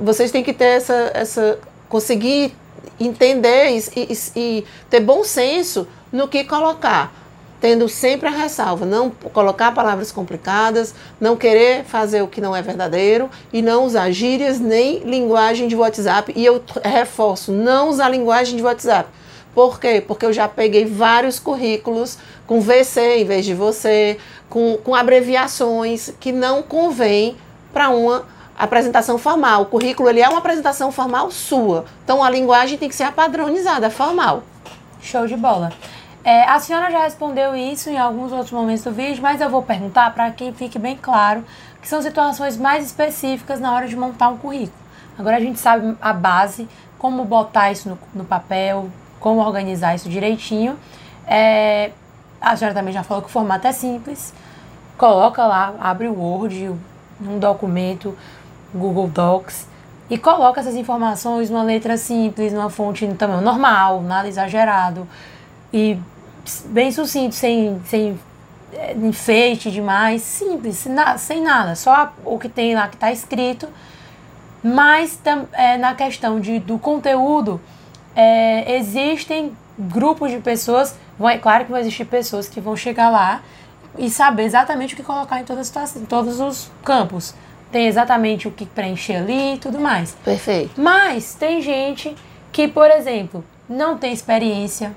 A: vocês têm que ter essa, essa conseguir entender e, e, e ter bom senso no que colocar tendo sempre a ressalva, não colocar palavras complicadas, não querer fazer o que não é verdadeiro e não usar gírias nem linguagem de WhatsApp. E eu reforço, não usar linguagem de WhatsApp. Por quê? Porque eu já peguei vários currículos com VC em vez de você, com, com abreviações que não convém para uma apresentação formal. O currículo ele é uma apresentação formal sua. Então a linguagem tem que ser padronizada, formal.
B: Show de bola. É, a senhora já respondeu isso em alguns outros momentos do vídeo, mas eu vou perguntar para que fique bem claro que são situações mais específicas na hora de montar um currículo. Agora a gente sabe a base, como botar isso no, no papel, como organizar isso direitinho. É, a senhora também já falou que o formato é simples. Coloca lá, abre o Word, um documento, Google Docs, e coloca essas informações numa letra simples, numa fonte tamanho normal, nada exagerado. E bem sucinto, sem, sem é, enfeite demais, simples, sem, sem nada, só o que tem lá que está escrito. Mas é, na questão de, do conteúdo, é, existem grupos de pessoas, vão, é claro que vão existir pessoas que vão chegar lá e saber exatamente o que colocar em todas as em todos os campos. Tem exatamente o que preencher ali e tudo mais.
A: Perfeito.
B: Mas tem gente que, por exemplo, não tem experiência,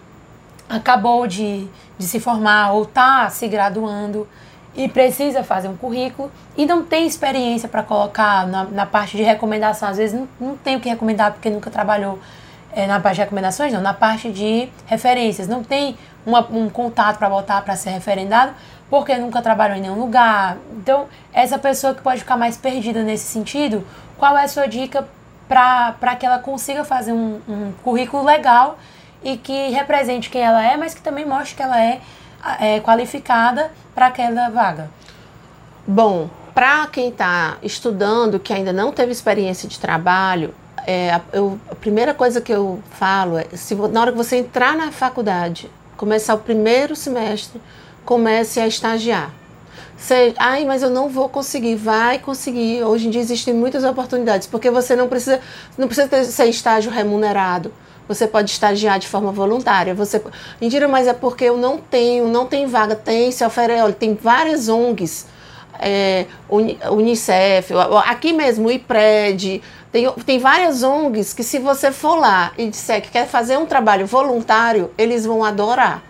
B: acabou de, de se formar ou está se graduando e precisa fazer um currículo e não tem experiência para colocar na, na, parte de recomendação. Às vezes não, não tem o que recomendar porque nunca trabalhou é, na parte de recomendações, não, na parte de referências. Não tem uma, um contato para botar para ser referendado porque nunca trabalhou em nenhum lugar. Então, essa pessoa que pode ficar mais perdida nesse sentido, qual é a sua dica para que ela consiga fazer um, um currículo legal e que represente quem ela é, mas que também mostre que ela é, é qualificada para aquela vaga?
A: Bom, para quem está estudando, que ainda não teve experiência de trabalho, é, eu, a primeira coisa que eu falo é, se, na hora que você entrar na faculdade, começar o primeiro semestre, comece a estagiar. Você, ai, mas eu não vou conseguir. Vai conseguir. Hoje em dia existem muitas oportunidades, porque você não precisa, não precisa ter, ser estágio remunerado. Você pode estagiar de forma voluntária. Você, mentira, mas é porque eu não tenho, não tem vaga. Tem, se oferece, tem várias ONGs, é, Unicef, aqui mesmo, o IPRED, tem, tem várias ONGs que se você for lá e disser que quer fazer um trabalho voluntário, eles vão adorar.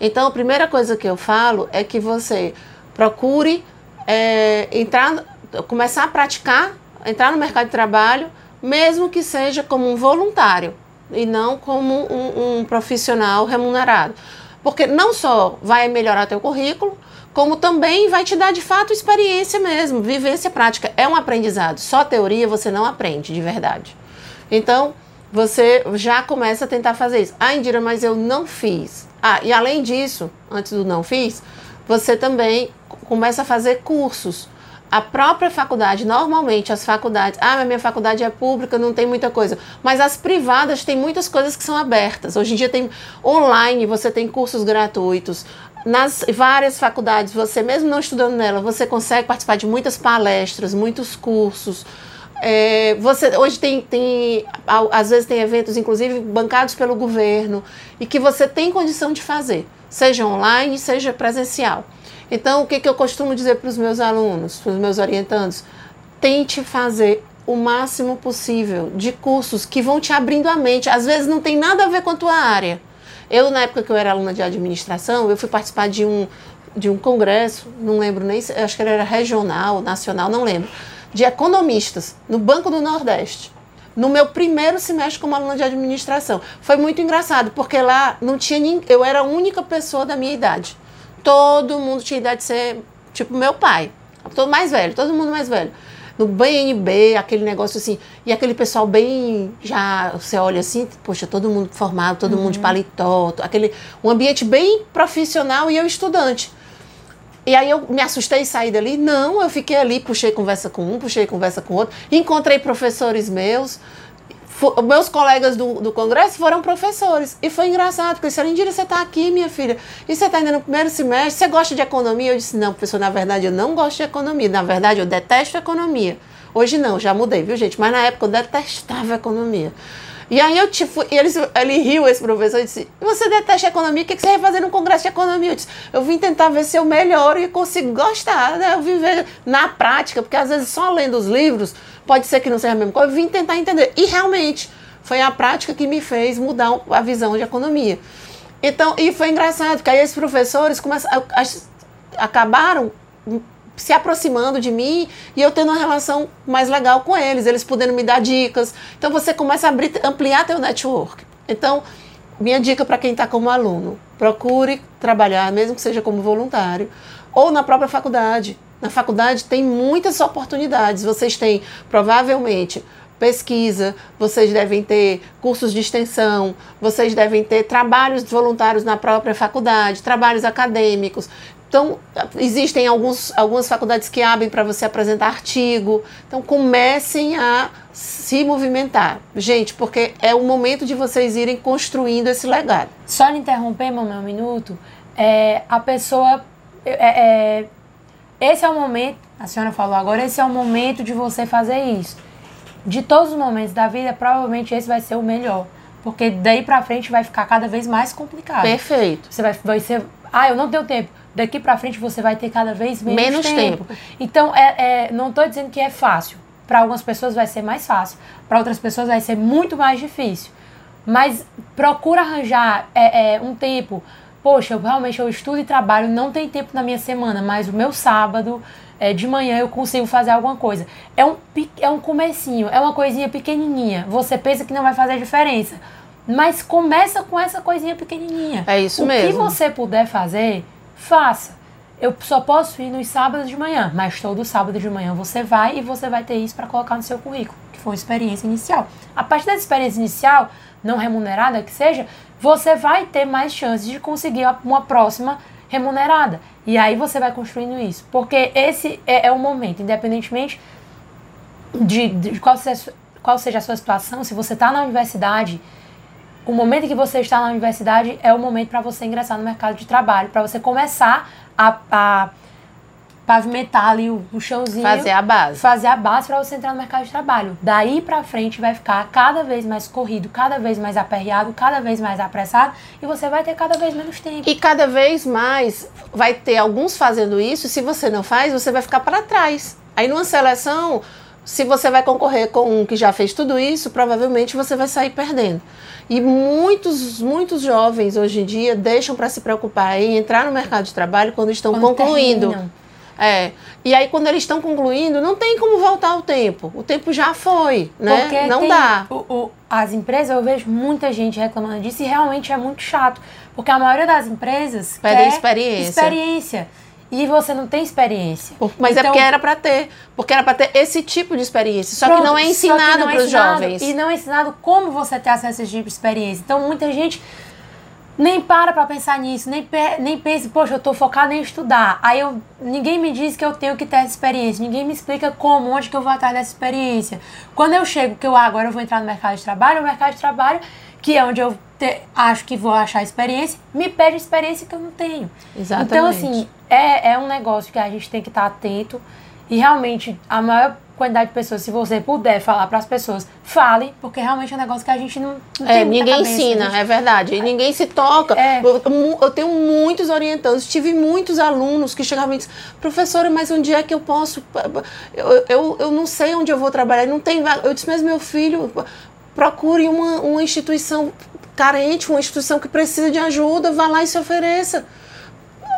A: Então, a primeira coisa que eu falo é que você procure é, entrar, começar a praticar, entrar no mercado de trabalho, mesmo que seja como um voluntário e não como um, um profissional remunerado. Porque não só vai melhorar teu currículo, como também vai te dar de fato experiência mesmo, vivência prática. É um aprendizado. Só teoria você não aprende de verdade. Então, você já começa a tentar fazer isso. Ah, Indira, mas eu não fiz. Ah, e além disso, antes do não fiz, você também começa a fazer cursos a própria faculdade, normalmente as faculdades, ah, a minha faculdade é pública, não tem muita coisa, mas as privadas têm muitas coisas que são abertas. Hoje em dia tem online, você tem cursos gratuitos. Nas várias faculdades, você mesmo não estudando nela, você consegue participar de muitas palestras, muitos cursos. É, você hoje tem, tem às vezes tem eventos inclusive bancados pelo governo e que você tem condição de fazer, seja online, seja presencial. Então, o que, que eu costumo dizer para os meus alunos, para os meus orientandos? Tente fazer o máximo possível de cursos que vão te abrindo a mente. Às vezes não tem nada a ver com a tua área. Eu, na época que eu era aluna de administração, eu fui participar de um, de um congresso, não lembro nem, acho que era regional, nacional, não lembro, de economistas, no Banco do Nordeste. No meu primeiro semestre como aluna de administração. Foi muito engraçado, porque lá não tinha ninguém, eu era a única pessoa da minha idade. Todo mundo tinha idade de ser, tipo, meu pai. Todo mais velho, todo mundo mais velho. No BNB, aquele negócio assim, e aquele pessoal bem, já, você olha assim, poxa, todo mundo formado, todo uhum. mundo de uhum. paletó, aquele, um ambiente bem profissional e eu estudante. E aí eu me assustei e saí dali? Não, eu fiquei ali, puxei conversa com um, puxei conversa com outro, encontrei professores meus, meus colegas do, do congresso foram professores. E foi engraçado, porque disseram, Indira, você está aqui, minha filha, e você está ainda no primeiro semestre, você gosta de economia? Eu disse, não, professor, na verdade eu não gosto de economia, na verdade eu detesto economia. Hoje não, já mudei, viu gente? Mas na época eu detestava economia. E aí eu tipo, e eles, ele riu, esse professor, e disse, você detesta economia, o que, que você vai fazer no congresso de economia? Eu disse, eu vim tentar ver se eu melhoro e consigo gostar, né? Eu vim ver na prática, porque às vezes só lendo os livros, pode ser que não seja a mesma coisa, eu vim tentar entender. E realmente, foi a prática que me fez mudar a visão de economia. Então, e foi engraçado, porque aí esses professores começaram, acabaram se aproximando de mim e eu tendo uma relação mais legal com eles, eles podendo me dar dicas. Então você começa a abrir, ampliar teu network. Então, minha dica para quem está como aluno, procure trabalhar, mesmo que seja como voluntário, ou na própria faculdade. Na faculdade tem muitas oportunidades. Vocês têm, provavelmente, pesquisa, vocês devem ter cursos de extensão, vocês devem ter trabalhos voluntários na própria faculdade, trabalhos acadêmicos. Então, existem alguns, algumas faculdades que abrem para você apresentar artigo. Então, comecem a se movimentar. Gente, porque é o momento de vocês irem construindo esse legado.
B: Só lhe interromper, mamãe, um minuto. É, a pessoa. É, é, esse é o momento, a senhora falou agora, esse é o momento de você fazer isso. De todos os momentos da vida, provavelmente esse vai ser o melhor. Porque daí pra frente vai ficar cada vez mais complicado.
A: Perfeito.
B: Você vai, vai ser. Ah, eu não tenho tempo daqui para frente você vai ter cada vez menos,
A: menos tempo.
B: tempo. Então, é, é não estou dizendo que é fácil. Para algumas pessoas vai ser mais fácil, para outras pessoas vai ser muito mais difícil. Mas procura arranjar é, é, um tempo. Poxa, eu realmente eu estudo e trabalho, não tem tempo na minha semana, mas o meu sábado é, de manhã eu consigo fazer alguma coisa. É um, é um comecinho, é uma coisinha pequenininha. Você pensa que não vai fazer diferença, mas começa com essa coisinha pequenininha.
A: É isso
B: o
A: mesmo.
B: O que você puder fazer, faça. Eu só posso ir nos sábados de manhã, mas todo sábado de manhã você vai e você vai ter isso para colocar no seu currículo, que foi uma experiência inicial. A partir dessa experiência inicial, não remunerada que seja, você vai ter mais chances de conseguir uma próxima remunerada. E aí você vai construindo isso. Porque esse é, é o momento, independentemente de, de qual, seja, qual seja a sua situação, se você está na universidade o momento que você está na universidade é o momento para você ingressar no mercado de trabalho, para você começar a, a pavimentar ali o, o, chãozinho.
A: Fazer a base.
B: Fazer a base para você entrar no mercado de trabalho. Daí para frente vai ficar cada vez mais corrido, cada vez mais aperreado, cada vez mais apressado e você vai ter cada vez menos tempo.
A: E cada vez mais vai ter alguns fazendo isso. Se você não faz, você vai ficar para trás. Aí numa seleção, se você vai concorrer com um que já fez tudo isso, provavelmente você vai sair perdendo. E muitos, muitos jovens hoje em dia deixam para se preocupar em entrar no mercado de trabalho quando estão quando concluindo. Terminam. É. E aí, quando eles estão concluindo, não tem como voltar o tempo. O tempo já foi, né?
B: Porque
A: não dá.
B: O, o, as empresas, eu vejo muita gente reclamando disso e realmente é muito chato. Porque a maioria das empresas
A: Pede experiência.
B: experiência e você não tem experiência.
A: Mas é então, é porque era para ter, porque era para ter esse tipo de experiência, só pronto, que não é ensinado para os jovens.
B: E não é ensinado como você ter acesso a esse tipo de experiência. Então muita gente nem para para pensar nisso, nem, nem pensa, poxa, eu estou focado em estudar. Aí eu, ninguém me diz que eu tenho que ter essa experiência, ninguém me explica como, onde que eu vou atrás dessa experiência. Quando eu chego, que eu ah, agora eu vou entrar no mercado de trabalho, o mercado de trabalho, que é onde eu te, acho que vou achar experiência, me pede experiência que eu não tenho.
A: Exatamente.
B: Então, assim, é, é um negócio que a gente tem que estar atento e realmente a maior quantidade de pessoas, se você puder falar para as pessoas, fale, porque realmente é um negócio que a gente não, não
A: é, ninguém cabeça, ensina, gente... é verdade. E ninguém se toca. É. Eu, eu, tenho muitos orientantes, tive muitos alunos que chegavam e diziam, professora, mas onde é que eu posso? Eu, eu, eu não sei onde eu vou trabalhar, não tem Eu disse, mas meu filho, procure uma, uma instituição carente, uma instituição que precisa de ajuda, vá lá e se ofereça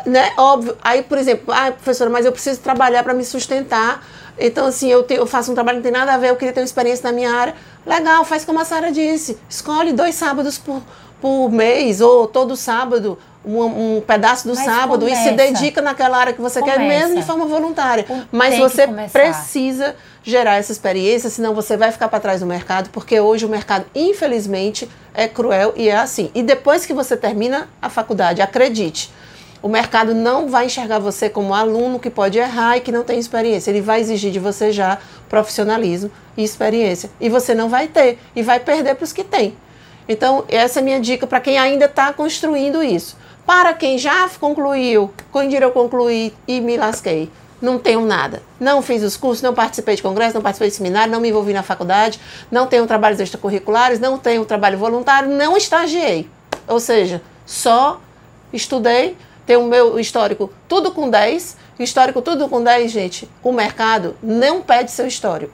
A: né? Óbvio. Aí, por exemplo, ah, professora, mas eu preciso trabalhar para me sustentar. Então, assim, eu, te, eu faço um trabalho que não tem nada a ver, eu queria ter uma experiência na minha área. Legal, faz como a Sara disse. Escolhe dois sábados por, por mês, ou todo sábado, um, um pedaço do Mas sábado, começa. e se dedica naquela área que você começa. quer, mesmo de forma voluntária. Mas você precisa gerar essa experiência, senão você vai ficar para trás do mercado, porque hoje o mercado, infelizmente, é cruel e é assim. E depois que você termina a faculdade, acredite o mercado não vai enxergar você como aluno que pode errar e que não tem experiência. Ele vai exigir de você já profissionalismo e experiência. E você não vai ter. E vai perder para os que têm. Então, essa é minha dica para quem ainda está construindo isso. Para quem já concluiu, quando eu concluí e me lasquei, não tenho nada. Não fiz os cursos, não participei de congresso, não participei de seminário, não me envolvi na faculdade, não tenho trabalhos extracurriculares, não tenho trabalho voluntário, não estagiei. Ou seja, só estudei, tem o meu histórico tudo com 10. Histórico tudo com 10, gente. O mercado não pede seu histórico.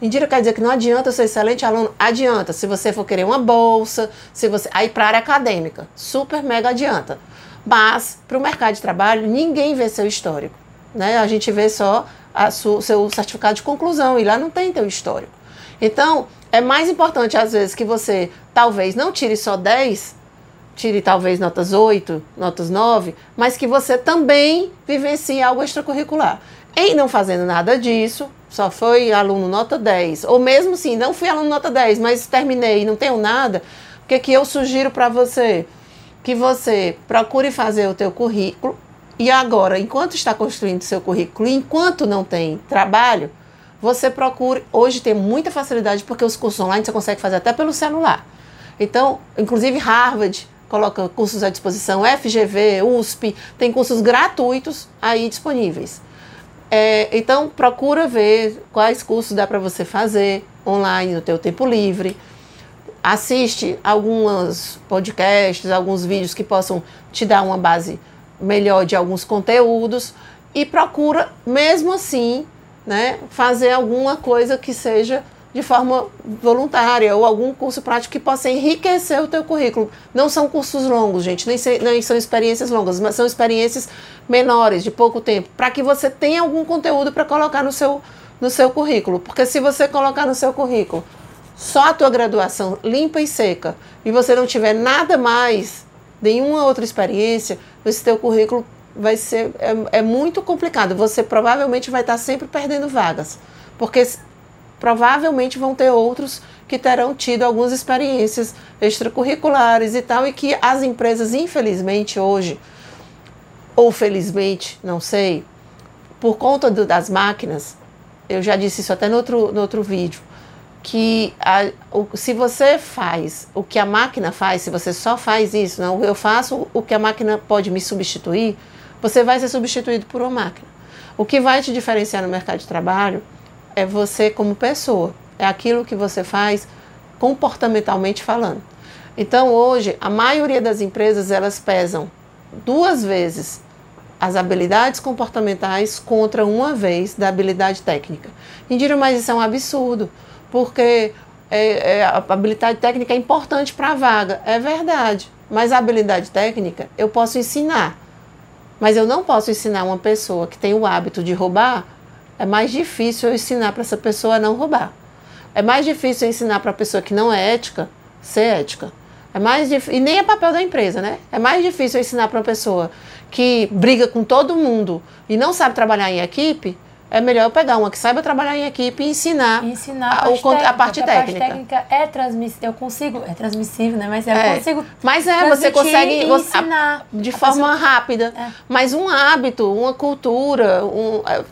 A: Indira quer dizer que não adianta ser excelente aluno. Adianta. Se você for querer uma bolsa, se você. Aí para a área acadêmica. Super mega adianta. Mas para o mercado de trabalho, ninguém vê seu histórico. Né? A gente vê só o seu certificado de conclusão e lá não tem teu histórico. Então, é mais importante às vezes que você talvez não tire só 10, tire talvez notas 8, notas 9, mas que você também vivencie algo extracurricular. Em não fazendo nada disso, só foi aluno nota 10, ou mesmo assim, não fui aluno nota 10, mas terminei e não tenho nada, o que, que eu sugiro para você? Que você procure fazer o teu currículo e agora, enquanto está construindo seu currículo, enquanto não tem trabalho, você procure. Hoje tem muita facilidade porque os cursos online você consegue fazer até pelo celular. Então, inclusive Harvard coloca cursos à disposição, FGV, USP, tem cursos gratuitos aí disponíveis. É, então, procura ver quais cursos dá para você fazer online no teu tempo livre. Assiste alguns podcasts, alguns vídeos que possam te dar uma base melhor de alguns conteúdos e procura, mesmo assim, né, fazer alguma coisa que seja de forma voluntária ou algum curso prático que possa enriquecer o teu currículo. Não são cursos longos, gente, nem, se, nem são experiências longas, mas são experiências menores, de pouco tempo, para que você tenha algum conteúdo para colocar no seu, no seu currículo. Porque se você colocar no seu currículo só a tua graduação limpa e seca e você não tiver nada mais, nenhuma outra experiência, esse teu currículo vai ser é, é muito complicado. Você provavelmente vai estar sempre perdendo vagas, porque provavelmente vão ter outros que terão tido algumas experiências extracurriculares e tal, e que as empresas, infelizmente, hoje, ou felizmente, não sei, por conta do, das máquinas, eu já disse isso até no outro, no outro vídeo, que a, o, se você faz o que a máquina faz, se você só faz isso, não, eu faço o que a máquina pode me substituir, você vai ser substituído por uma máquina. O que vai te diferenciar no mercado de trabalho é você como pessoa, é aquilo que você faz comportamentalmente falando. Então hoje a maioria das empresas elas pesam duas vezes as habilidades comportamentais contra uma vez da habilidade técnica. Diram, mas isso é um absurdo, porque é, é, a habilidade técnica é importante para a vaga. É verdade, mas a habilidade técnica eu posso ensinar. Mas eu não posso ensinar uma pessoa que tem o hábito de roubar, é mais difícil eu ensinar para essa pessoa a não roubar. É mais difícil eu ensinar para a pessoa que não é ética ser ética. É mais e nem é papel da empresa, né? É mais difícil eu ensinar para uma pessoa que briga com todo mundo e não sabe trabalhar em equipe é melhor eu pegar uma que saiba trabalhar em equipe e ensinar,
B: ensinar a, parte, o, técnica, a parte técnica. A parte técnica é transmissível, eu consigo, é transmissível, né? Mas eu é. consigo.
A: Mas é, você consegue ensinar de forma pessoa, rápida. É. Mas um hábito, uma cultura, um, é,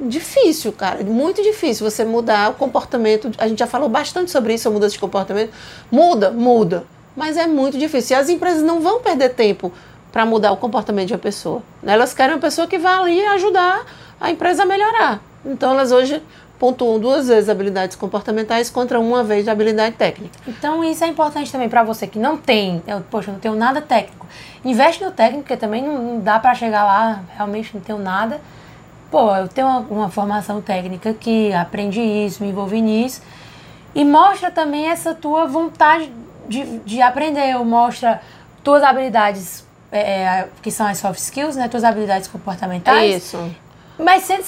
A: difícil, cara, muito difícil você mudar o comportamento. A gente já falou bastante sobre isso, a mudança de comportamento. Muda, muda. Mas é muito difícil. E as empresas não vão perder tempo para mudar o comportamento de uma pessoa. Elas querem uma pessoa que vá ali ajudar a empresa melhorar. Então elas hoje pontuam duas vezes habilidades comportamentais contra uma vez de habilidade técnica.
B: Então isso é importante também para você que não tem, eu, poxa, eu não tenho nada técnico. Investe no técnico, porque também não, não dá para chegar lá, realmente não tenho nada. Pô, eu tenho uma, uma formação técnica que aprendi isso, me envolvi nisso. E mostra também essa tua vontade de, de aprender, mostra tuas habilidades, é, é, que são as soft skills, né? Tuas habilidades comportamentais.
A: Isso.
B: Mas sente,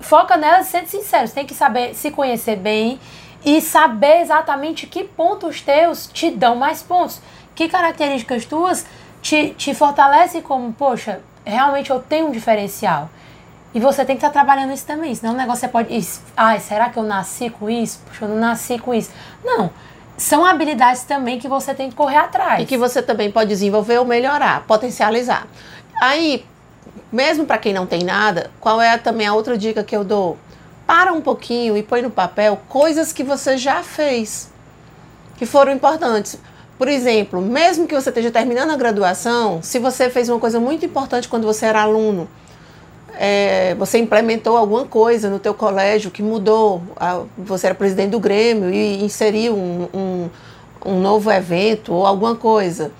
B: foca nelas e sendo sincero. Você tem que saber se conhecer bem e saber exatamente que pontos teus te dão mais pontos. Que características tuas te, te fortalecem como, poxa, realmente eu tenho um diferencial. E você tem que estar trabalhando isso também. Senão o negócio você pode. Ai, será que eu nasci com isso? Puxa, eu não nasci com isso. Não. São habilidades também que você tem que correr atrás.
A: E que você também pode desenvolver ou melhorar, potencializar. Aí, mesmo para quem não tem nada, qual é também a outra dica que eu dou? Para um pouquinho e põe no papel coisas que você já fez, que foram importantes. Por exemplo, mesmo que você esteja terminando a graduação, se você fez uma coisa muito importante quando você era aluno, é, você implementou alguma coisa no teu colégio que mudou, a, você era presidente do Grêmio e inseriu um, um, um novo evento ou alguma coisa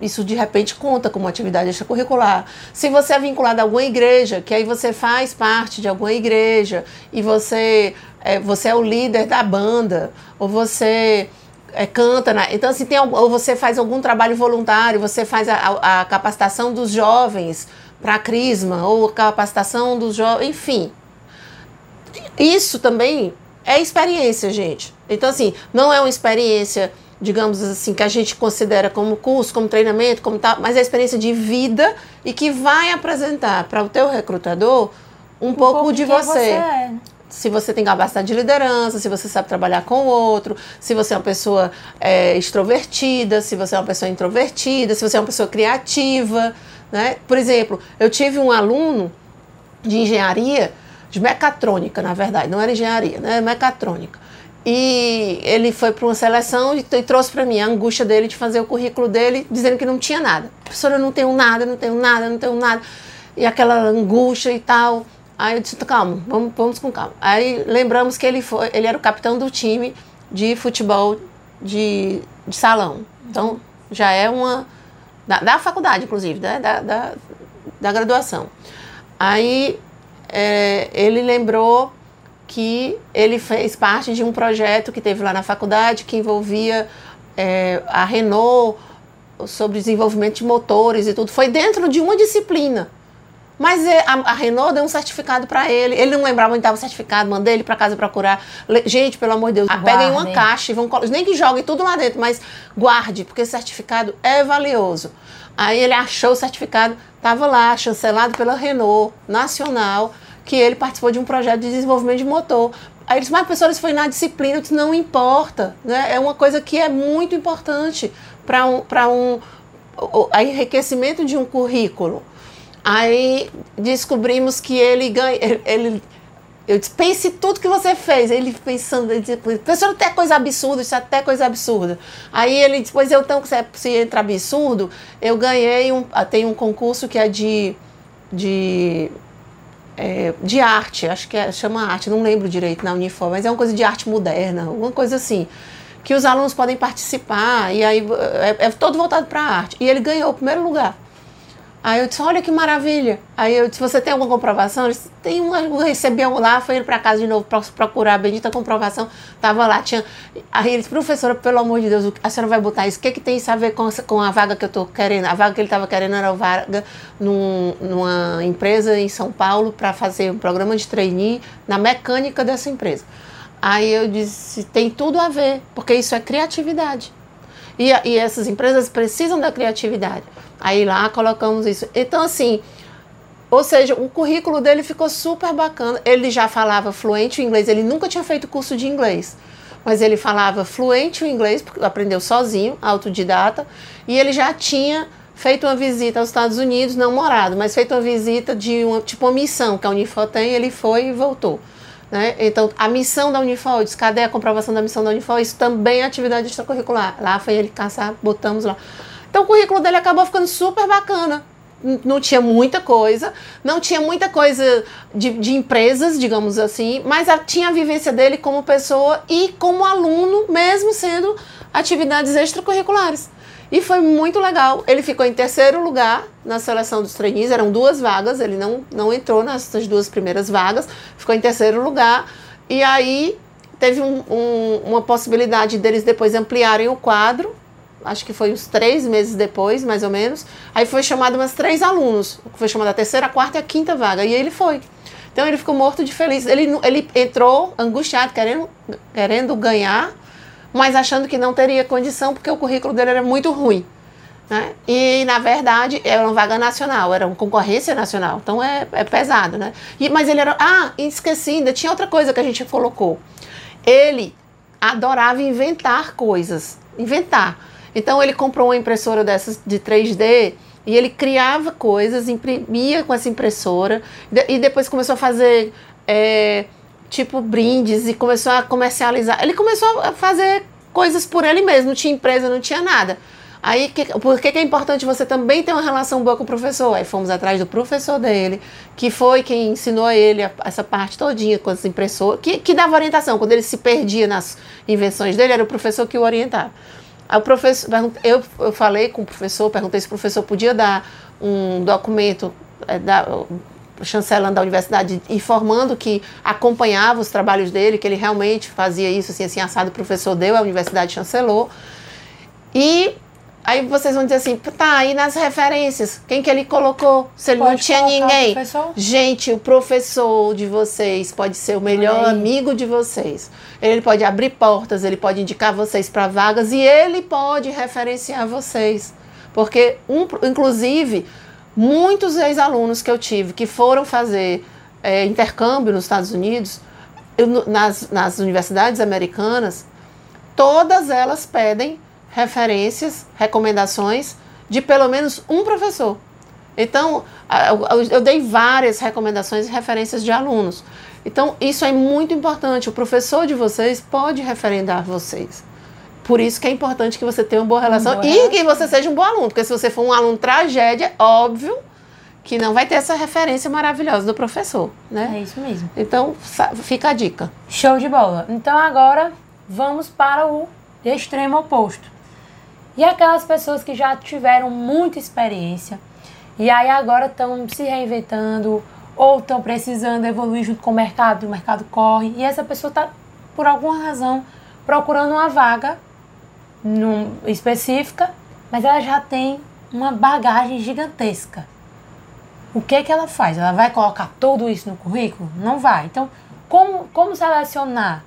A: isso de repente conta como atividade extracurricular. Se você é vinculado a alguma igreja, que aí você faz parte de alguma igreja e você é, você é o líder da banda, ou você é, canta, na, então assim, tem, ou você faz algum trabalho voluntário, você faz a, a capacitação dos jovens para a Crisma, ou capacitação dos jovens, enfim. Isso também é experiência, gente. Então assim, não é uma experiência digamos assim, que a gente considera como curso, como treinamento, como tal, mas é a experiência de vida e que vai apresentar para o teu recrutador um, um pouco, pouco de você. você é. se você tem capacidade de liderança, se você sabe trabalhar com o outro, se você é uma pessoa é, extrovertida, se você é uma pessoa introvertida, se você é uma pessoa criativa. Né? Por exemplo, eu tive um aluno de engenharia, de mecatrônica, na verdade, não era engenharia, né? mecatrônica. E ele foi para uma seleção e, e trouxe para mim a angústia dele de fazer o currículo dele, dizendo que não tinha nada. Professora, eu não tenho nada, não tenho nada, não tenho nada. E aquela angústia e tal. Aí eu disse, calma, vamos, vamos com calma. Aí lembramos que ele foi, ele era o capitão do time de futebol de, de salão. Então já é uma. Da, da faculdade, inclusive, né? da, da, da graduação. Aí é, ele lembrou que ele fez parte de um projeto que teve lá na faculdade que envolvia é, a Renault sobre desenvolvimento de motores e tudo. Foi dentro de uma disciplina. Mas é, a, Renault deu um certificado para ele. Ele não lembrava onde estava o certificado, mandei ele para casa procurar. Gente, pelo amor de Deus, peguem uma caixa e vão nem que joguem tudo lá dentro, mas guarde, porque esse certificado é valioso. Aí ele achou o certificado, estava lá, chancelado pela Renault Nacional que ele participou de um projeto de desenvolvimento de motor. Aí ele disse, mas professor, isso foi na disciplina. Eu não importa. Né? É uma coisa que é muito importante para um, um o, o enriquecimento de um currículo. Aí descobrimos que ele ganha. Ele, ele, eu disse, pense tudo que você fez. Ele pensando, ele disse, professor, até coisa absurda, isso é até coisa absurda. Aí ele disse, pois eu que se entra absurdo, eu ganhei um. Tem um concurso que é de. de é, de arte, acho que é, chama arte, não lembro direito na Unifor, mas é uma coisa de arte moderna, alguma coisa assim, que os alunos podem participar, e aí é, é todo voltado para a arte. E ele ganhou o primeiro lugar. Aí eu disse, olha que maravilha. Aí eu disse, você tem alguma comprovação? Ele disse, tem uma, eu recebi lá, foi ele para casa de novo procurar a bendita comprovação. Tava lá, tinha. Aí ele disse, professora, pelo amor de Deus, a senhora vai botar isso? O que, que tem isso a ver com, com a vaga que eu estou querendo? A vaga que ele estava querendo era a vaga num, numa empresa em São Paulo para fazer um programa de trainee na mecânica dessa empresa. Aí eu disse, tem tudo a ver, porque isso é criatividade. E, e essas empresas precisam da criatividade. Aí lá colocamos isso. Então, assim, ou seja, o currículo dele ficou super bacana. Ele já falava fluente o inglês, ele nunca tinha feito curso de inglês. Mas ele falava fluente o inglês, porque aprendeu sozinho, autodidata, e ele já tinha feito uma visita aos Estados Unidos, não morado, mas feito uma visita de uma, tipo uma missão que a Unifor tem, ele foi e voltou. Né? Então, a missão da Unifor, disse, cadê a comprovação da missão da Unifor? Isso também é atividade extracurricular. Lá foi ele caçar, botamos lá. Então o currículo dele acabou ficando super bacana. Não tinha muita coisa, não tinha muita coisa de, de empresas, digamos assim, mas a, tinha a vivência dele como pessoa e como aluno, mesmo sendo atividades extracurriculares. E foi muito legal. Ele ficou em terceiro lugar na seleção dos trainees, eram duas vagas, ele não, não entrou nessas duas primeiras vagas, ficou em terceiro lugar. E aí teve um, um, uma possibilidade deles depois ampliarem o quadro acho que foi uns três meses depois, mais ou menos. Aí foi chamado umas três alunos. Foi chamada a terceira, a quarta e a quinta vaga. E ele foi. Então ele ficou morto de feliz. Ele, ele entrou angustiado, querendo, querendo ganhar, mas achando que não teria condição, porque o currículo dele era muito ruim. Né? E, na verdade, era uma vaga nacional, era uma concorrência nacional. Então é, é pesado, né? E, mas ele era. Ah, esqueci, ainda tinha outra coisa que a gente colocou. Ele adorava inventar coisas. Inventar. Então ele comprou uma impressora dessas de 3D e ele criava coisas, imprimia com essa impressora e depois começou a fazer é, tipo brindes e começou a comercializar. Ele começou a fazer coisas por ele mesmo, não tinha empresa, não tinha nada. Aí, que, por que, que é importante você também ter uma relação boa com o professor? Aí fomos atrás do professor dele, que foi quem ensinou a ele a, essa parte todinha com as impressoras, que, que dava orientação. Quando ele se perdia nas invenções dele, era o professor que o orientava. Aí o professor, eu, eu falei com o professor, perguntei se o professor podia dar um documento é, da, chancelando da universidade informando que acompanhava os trabalhos dele, que ele realmente fazia isso, assim, assim, assado, o professor deu, a universidade chancelou. E Aí vocês vão dizer assim, tá, aí nas referências, quem que ele colocou? Se ele pode não tinha ninguém. O Gente, o professor de vocês pode ser o melhor amigo de vocês. Ele pode abrir portas, ele pode indicar vocês para vagas e ele pode referenciar vocês. Porque, um, inclusive, muitos ex-alunos que eu tive que foram fazer é, intercâmbio nos Estados Unidos eu, nas, nas universidades americanas, todas elas pedem referências, recomendações de pelo menos um professor. Então, eu dei várias recomendações e referências de alunos. Então, isso é muito importante. O professor de vocês pode referendar vocês. Por isso que é importante que você tenha uma boa relação uma boa e que você seja um bom aluno. Porque se você for um aluno tragédia, óbvio que não vai ter essa referência maravilhosa do professor, né?
B: É isso mesmo.
A: Então, fica a dica.
B: Show de bola. Então, agora vamos para o extremo oposto. E aquelas pessoas que já tiveram muita experiência e aí agora estão se reinventando ou estão precisando evoluir junto com o mercado, o mercado corre, e essa pessoa está, por alguma razão, procurando uma vaga num, específica, mas ela já tem uma bagagem gigantesca. O que, que ela faz? Ela vai colocar tudo isso no currículo? Não vai. Então, como, como selecionar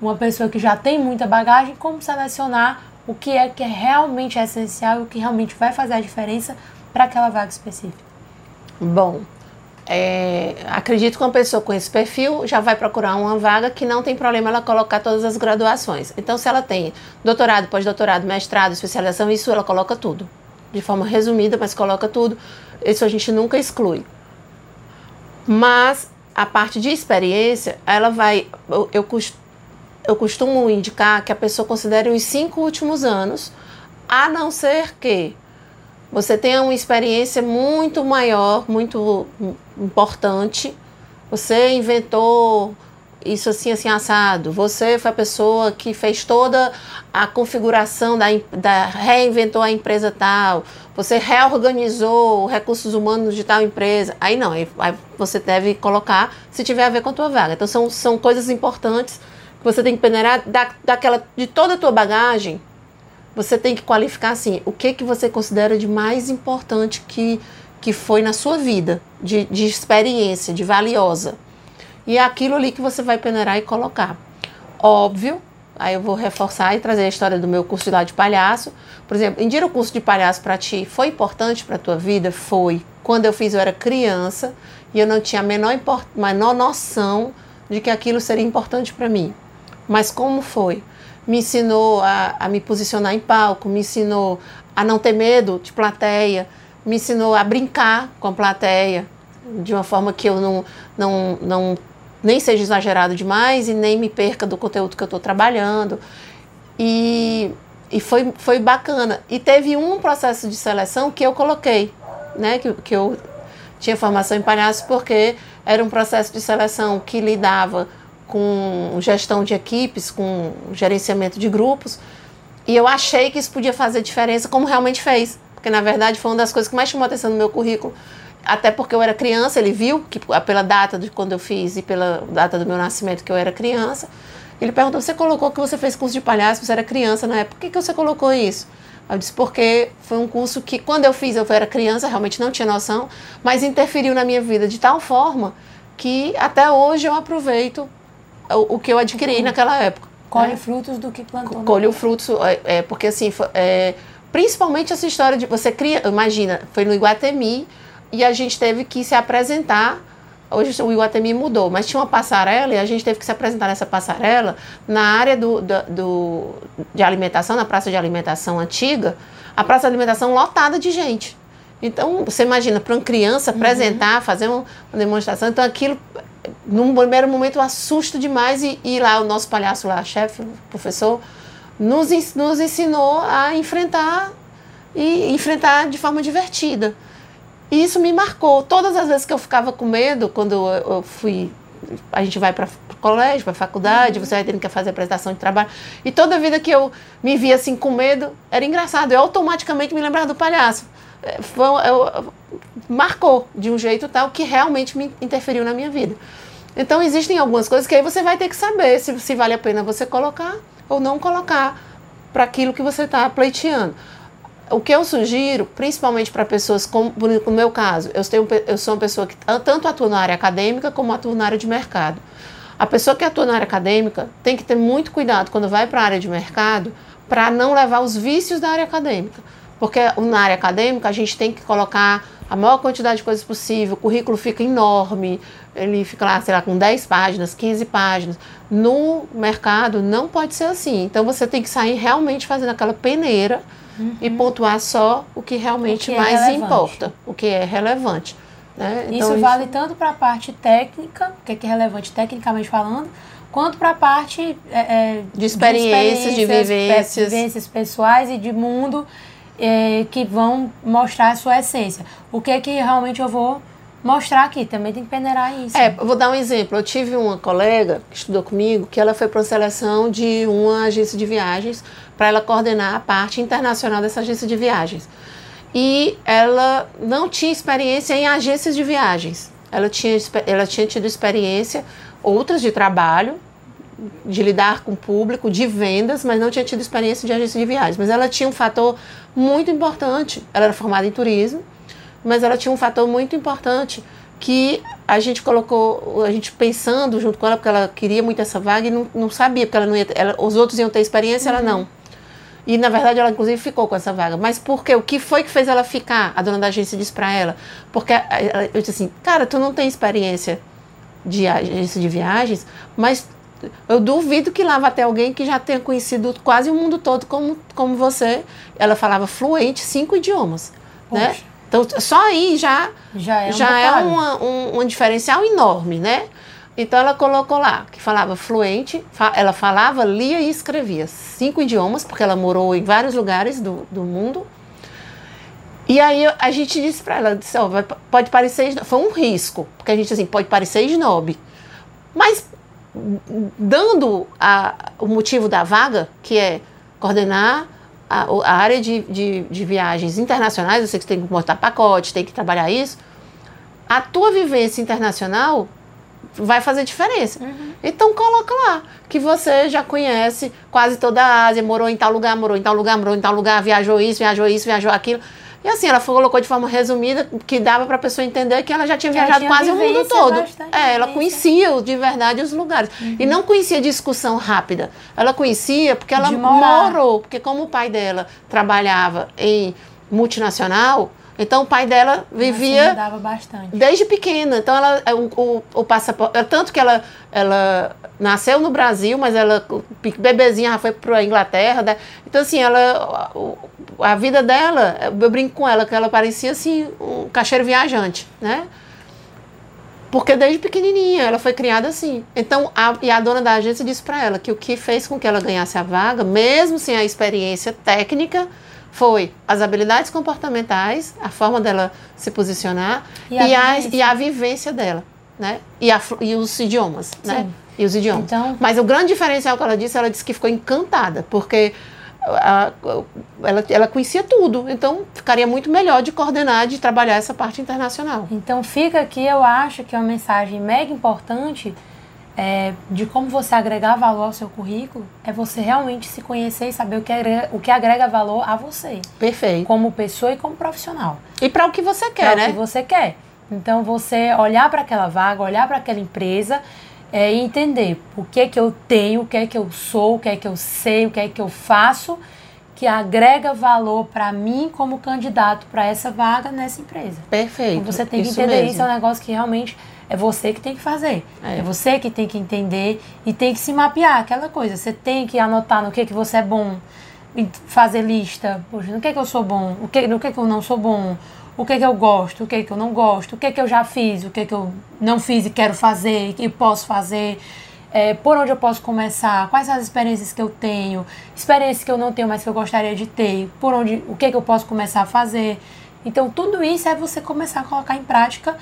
B: uma pessoa que já tem muita bagagem? Como selecionar o que é que é realmente essencial, o que realmente vai fazer a diferença para aquela vaga específica?
A: Bom, é, acredito que uma pessoa com esse perfil já vai procurar uma vaga que não tem problema ela colocar todas as graduações. Então, se ela tem doutorado, pós-doutorado, mestrado, especialização, isso ela coloca tudo. De forma resumida, mas coloca tudo. Isso a gente nunca exclui. Mas a parte de experiência, ela vai. Eu, eu, eu costumo indicar que a pessoa considere os cinco últimos anos, a não ser que você tenha uma experiência muito maior, muito importante. Você inventou isso assim, assim, assado. Você foi a pessoa que fez toda a configuração da, da reinventou a empresa tal. Você reorganizou recursos humanos de tal empresa. Aí não, aí, aí você deve colocar se tiver a ver com a tua vaga. Então são, são coisas importantes você tem que peneirar da, daquela, de toda a tua bagagem você tem que qualificar assim, o que que você considera de mais importante que, que foi na sua vida, de, de experiência, de valiosa. E é aquilo ali que você vai peneirar e colocar. Óbvio, aí eu vou reforçar e trazer a história do meu curso de lá de palhaço. Por exemplo, Indira, o curso de palhaço para ti foi importante para tua vida? Foi. Quando eu fiz, eu era criança e eu não tinha a menor, menor noção de que aquilo seria importante para mim. Mas como foi? me ensinou a, a me posicionar em palco, me ensinou a não ter medo de plateia, me ensinou a brincar com a plateia de uma forma que eu não, não, não nem seja exagerado demais e nem me perca do conteúdo que eu estou trabalhando. E, e foi, foi bacana. E teve um processo de seleção que eu coloquei, né? Que, que eu tinha formação em palhaço porque era um processo de seleção que lidava com gestão de equipes, com gerenciamento de grupos. E eu achei que isso podia fazer diferença, como realmente fez. Porque, na verdade, foi uma das coisas que mais chamou atenção no meu currículo. Até porque eu era criança, ele viu que pela data de quando eu fiz e pela data do meu nascimento que eu era criança. Ele perguntou: Você colocou que você fez curso de palhaço, você era criança na época, por que, que você colocou isso? Eu disse: Porque foi um curso que, quando eu fiz, eu era criança, realmente não tinha noção, mas interferiu na minha vida de tal forma que até hoje eu aproveito o, o que eu adquiri uhum. naquela época.
B: Colhe né? frutos do que plantou.
A: Colhe o frutos, é, é, porque assim, é, principalmente essa história de você cria, imagina, foi no Iguatemi e a gente teve que se apresentar. Hoje o Iguatemi mudou, mas tinha uma passarela e a gente teve que se apresentar nessa passarela na área do, do, do de alimentação, na praça de alimentação antiga, a praça de alimentação lotada de gente. Então, você imagina, para uma criança uhum. apresentar, fazer uma, uma demonstração, então aquilo num primeiro momento assusta demais e, e lá o nosso palhaço lá, chefe, professor, nos, nos ensinou a enfrentar e enfrentar de forma divertida. E isso me marcou. Todas as vezes que eu ficava com medo, quando eu fui, a gente vai para o colégio, para a faculdade, uhum. você vai tendo que fazer apresentação de trabalho, e toda vida que eu me via assim com medo, era engraçado. Eu automaticamente me lembrava do palhaço. É, foi, eu, marcou de um jeito tal que realmente me interferiu na minha vida. Então existem algumas coisas que aí você vai ter que saber se, se vale a pena você colocar ou não colocar para aquilo que você está pleiteando. O que eu sugiro, principalmente para pessoas como no meu caso, eu, tenho, eu sou uma pessoa que tanto atua na área acadêmica como atua na área de mercado. A pessoa que atua na área acadêmica tem que ter muito cuidado quando vai para a área de mercado para não levar os vícios da área acadêmica. Porque na área acadêmica a gente tem que colocar a maior quantidade de coisas possível, o currículo fica enorme, ele fica lá, sei lá, com 10 páginas, 15 páginas. No mercado não pode ser assim. Então você tem que sair realmente fazendo aquela peneira uhum. e pontuar só o que realmente o que é mais é importa, o que é relevante. Né?
B: Então, isso vale tanto para a parte técnica, o que é, relevante tecnicamente falando, quanto para a parte
A: é, é, de, experiências, de, experiências, de vivências.
B: vivências pessoais e de mundo é, que vão mostrar a sua essência. O que é que realmente eu vou mostrar aqui? Também tem que peneirar isso.
A: É, vou dar um exemplo. Eu tive uma colega que estudou comigo que ela foi para uma seleção de uma agência de viagens para ela coordenar a parte internacional dessa agência de viagens. E ela não tinha experiência em agências de viagens. Ela tinha, ela tinha tido experiência outras de trabalho, de lidar com o público, de vendas, mas não tinha tido experiência de agência de viagens. Mas ela tinha um fator muito importante. Ela era formada em turismo, mas ela tinha um fator muito importante que a gente colocou, a gente pensando junto com ela, porque ela queria muito essa vaga e não, não sabia, porque ela não ia, ela, os outros iam ter experiência, uhum. ela não. E na verdade ela inclusive ficou com essa vaga. Mas por quê? O que foi que fez ela ficar? A dona da agência disse para ela. Porque ela, eu disse assim, cara, tu não tem experiência de agência de viagens, mas eu duvido que lá vá ter alguém que já tenha conhecido quase o mundo todo como, como você. Ela falava fluente cinco idiomas, né? Poxa. né? Então, só aí já, já é, um, já é uma, um, um diferencial enorme, né? Então ela colocou lá que falava fluente, ela falava, lia e escrevia cinco idiomas, porque ela morou em vários lugares do, do mundo. E aí a gente disse para ela, disse, oh, pode parecer, foi um risco, porque a gente assim, pode parecer snob. Mas dando a, o motivo da vaga, que é coordenar a, a área de, de, de, viagens internacionais, eu sei que você tem que montar pacote, tem que trabalhar isso, a tua vivência internacional vai fazer diferença. Uhum. Então coloca lá que você já conhece quase toda a Ásia, morou em tal lugar, morou em tal lugar, morou em tal lugar, viajou isso, viajou isso, viajou aquilo. E assim, ela colocou de forma resumida que dava para a pessoa entender que ela já tinha viajado tinha quase o mundo todo. É, ela conhecia de verdade os lugares. Uhum. E não conhecia discussão rápida. Ela conhecia porque ela morou, porque como o pai dela trabalhava em multinacional, então o pai dela vivia desde pequena. Então ela é, o, o, o passaporte, é tanto que ela ela nasceu no Brasil, mas ela bebezinha já foi para a Inglaterra. Né? Então assim, ela a vida dela, eu brinco com ela que ela parecia assim um caixeiro viajante, né? Porque desde pequenininha ela foi criada assim. Então, a, e a dona da agência disse para ela que o que fez com que ela ganhasse a vaga, mesmo sem a experiência técnica, foi as habilidades comportamentais, a forma dela se posicionar e a, e a, e a vivência dela, né? E, a, e os idiomas, né? Sim. né? E os idiomas. Então, Mas o grande diferencial que ela disse, ela disse que ficou encantada, porque a, ela, ela conhecia tudo, então ficaria muito melhor de coordenar, de trabalhar essa parte internacional.
B: Então fica aqui, eu acho que é uma mensagem mega importante é, de como você agregar valor ao seu currículo é você realmente se conhecer e saber o que agrega, o que agrega valor a você.
A: Perfeito.
B: Como pessoa e como profissional.
A: E para o que você quer, pra
B: né? Para o que você quer. Então você olhar para aquela vaga, olhar para aquela empresa é, e entender o que é que eu tenho, o que é que eu sou, o que é que eu sei, o que é que eu faço que agrega valor para mim como candidato para essa vaga nessa empresa.
A: Perfeito.
B: Então você tem que entender mesmo. isso, é um negócio que realmente é você que tem que fazer. É. é. você que tem que entender e tem que se mapear aquela coisa. Você tem que anotar no que, que você é bom, fazer lista. Poxa, no que, que eu sou bom, o que, no que, que eu não sou bom, o que, que eu gosto, o que, que eu não gosto, o que, que eu já fiz, o que, que eu não fiz e quero fazer e posso fazer. É, por onde eu posso começar, quais são as experiências que eu tenho, experiências que eu não tenho, mas que eu gostaria de ter, por onde, o que, que eu posso começar a fazer. Então, tudo isso é você começar a colocar em prática